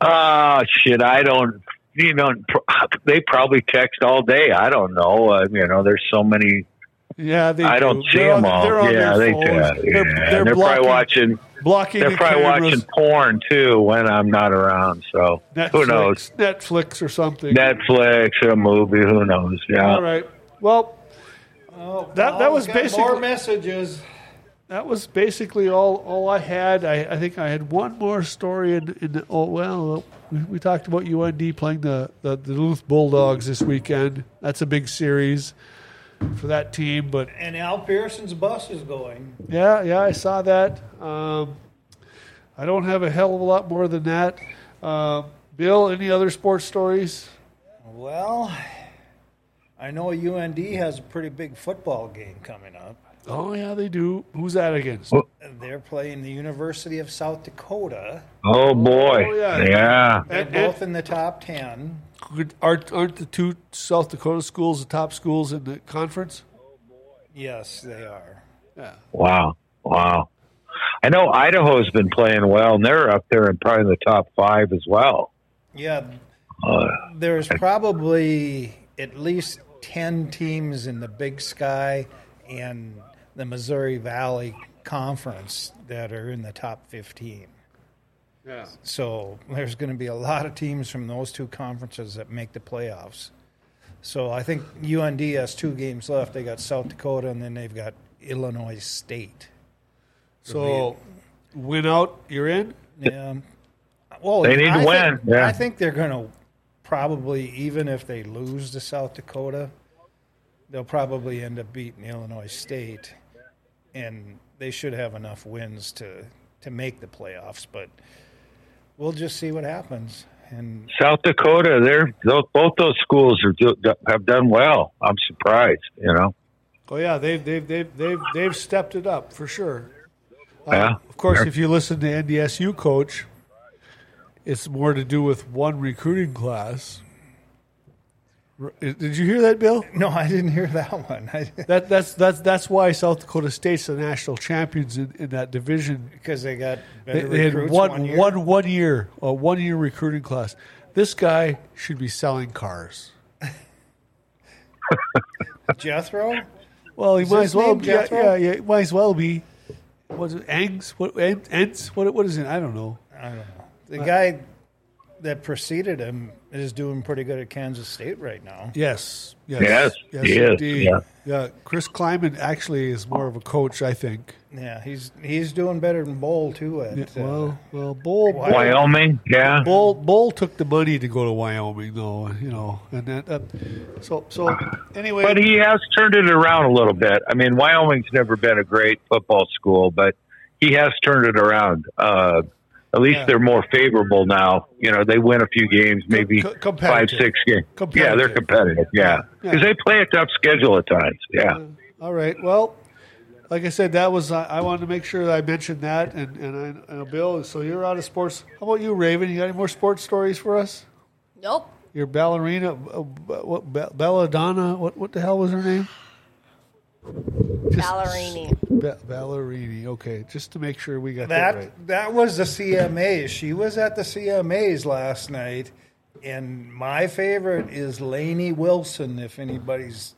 Ah, shit, I don't. You know, they probably text all day. I don't know. Uh, you know, there's so many. Yeah, they. I don't see They're on- them all. they're on Yeah, their they. phones. Yeah, They're, they're they're blocking, probably watching. blocking They're the probably cameras, watching porn too when I'm not around. So Netflix, who knows? Netflix or something. Netflix or a movie? Who knows? Yeah. All right. Well, oh, that that was Got more basically messages. that was basically all all I had. I, I think I had one more story in, in the, oh well we, we talked about UND playing the, the the Duluth Bulldogs this weekend. That's a big series for that team, but And Al Pearson's bus is going. yeah, yeah, I saw that. Um, I don't have a hell of a lot more than that. Uh, Bill, any other sports stories? Well, I know UND has a pretty big football game coming up. Oh yeah, they do. Who's that against? They're playing the University of South Dakota. Oh boy. Oh, yeah. yeah. They're And- both in the top 10. Aren't, aren't the two South Dakota schools the top schools in the conference? Oh boy! Yes, they are. Yeah. Wow. Wow. I know Idaho's been playing well, and they're up there in probably in the top five as well. Yeah, Uh, there's probably at least 10 teams in the Big Sky and the Missouri Valley Conference that are in the top 15. Yeah. So there's going to be a lot of teams from those two conferences that make the playoffs. So I think UND has two games left. They got South Dakota and then they've got Illinois State. So, win out, you're in. Yeah. Well, They need to I win, Think, yeah. I think they're going to probably even if they lose to South Dakota, they'll probably end up beating Illinois State, and they should have enough wins to to make the playoffs. But we'll just see what happens. And South Dakota, they're those, both those schools are do, have done well. I'm surprised, you know. Oh yeah, they've they've they've they've they've stepped it up for sure. Uh, Yeah. Of course, if you listen to NDSU coach, it's more to do with one recruiting class. Did you hear that, Bill? no, I didn't hear that one [LAUGHS] That that's that's that's why South Dakota State's the national champions in, in that division. because they got They, better they had recruits one one year. one one year a one year recruiting class. This guy should be selling cars. [LAUGHS] Jethro. Well, he Is might as well. Be, Yeah, yeah, yeah, might as well be. What's it? Angs? What? Ent- Ents? What? What is it? I don't know. I don't know. The guy that preceded him is doing pretty good at Kansas State right now. Yes. Yes. Yes, he is, indeed. yeah. Yeah. Chris Klieman actually is more of a coach, I think. Yeah, he's he's doing better than Bohl too. At Yeah, uh, well, well, Bohl, Bohl, Wyoming, yeah. Bohl, Bohl took the money to go to Wyoming, though. You know, and that. Uh, so, so anyway. But he has turned it around a little bit. I mean, Wyoming's never been a great football school, but he has turned it around. Uh, at least Yeah. they're more favorable now. You know, they win a few games, maybe Co- five, six games. Yeah, they're competitive. Yeah, Yeah. because they play a tough schedule at times. Yeah. All right. Well, like I said, that was I, I wanted to make sure that I mentioned that, and and I, and Bill. So you're out of sports. How about you, Raven? You got any more sports stories for us? Nope. Your ballerina, uh, what Belladonna? What what the hell was her name? Ballerini. Be- Ballerini. Okay, just to make sure we got that, that right. that was the CMAs. She was at the CMAs last night, and my favorite is Lainey Wilson. If anybody's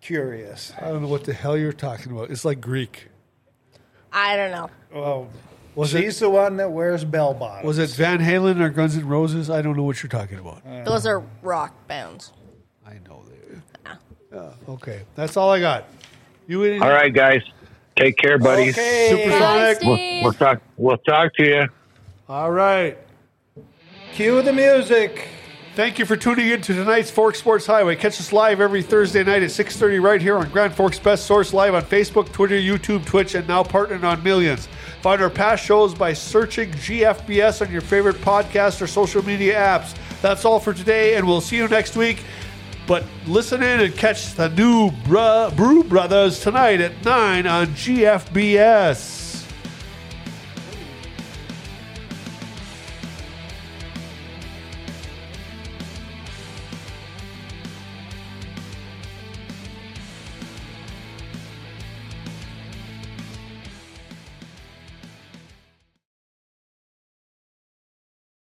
curious, I don't know what the hell you're talking about. It's like Greek. I don't know. well, Was it- the one that wears bell bottoms. Was it Van Halen or Guns N' Roses? I don't know what you're talking about. Those are rock bands. I know they. Yeah, okay, that's all I got. You in? All right, guys. Take care, buddies. Okay. Supersonic. Bye, We'll, we'll talk. We'll talk to you. All right. Cue the music. Thank you for tuning in to tonight's Forks Sports Highway. Catch us live every Thursday night at 6.30 right here on Grand Forks Best Source live on Facebook, Twitter, YouTube, Twitch, and now partnering on Millions. Find our past shows by searching GFBS on your favorite podcast or social media apps. That's all for today, and we'll see you next week. But listen in and catch the new Bru- Brew Brothers tonight at 9 on GFBS.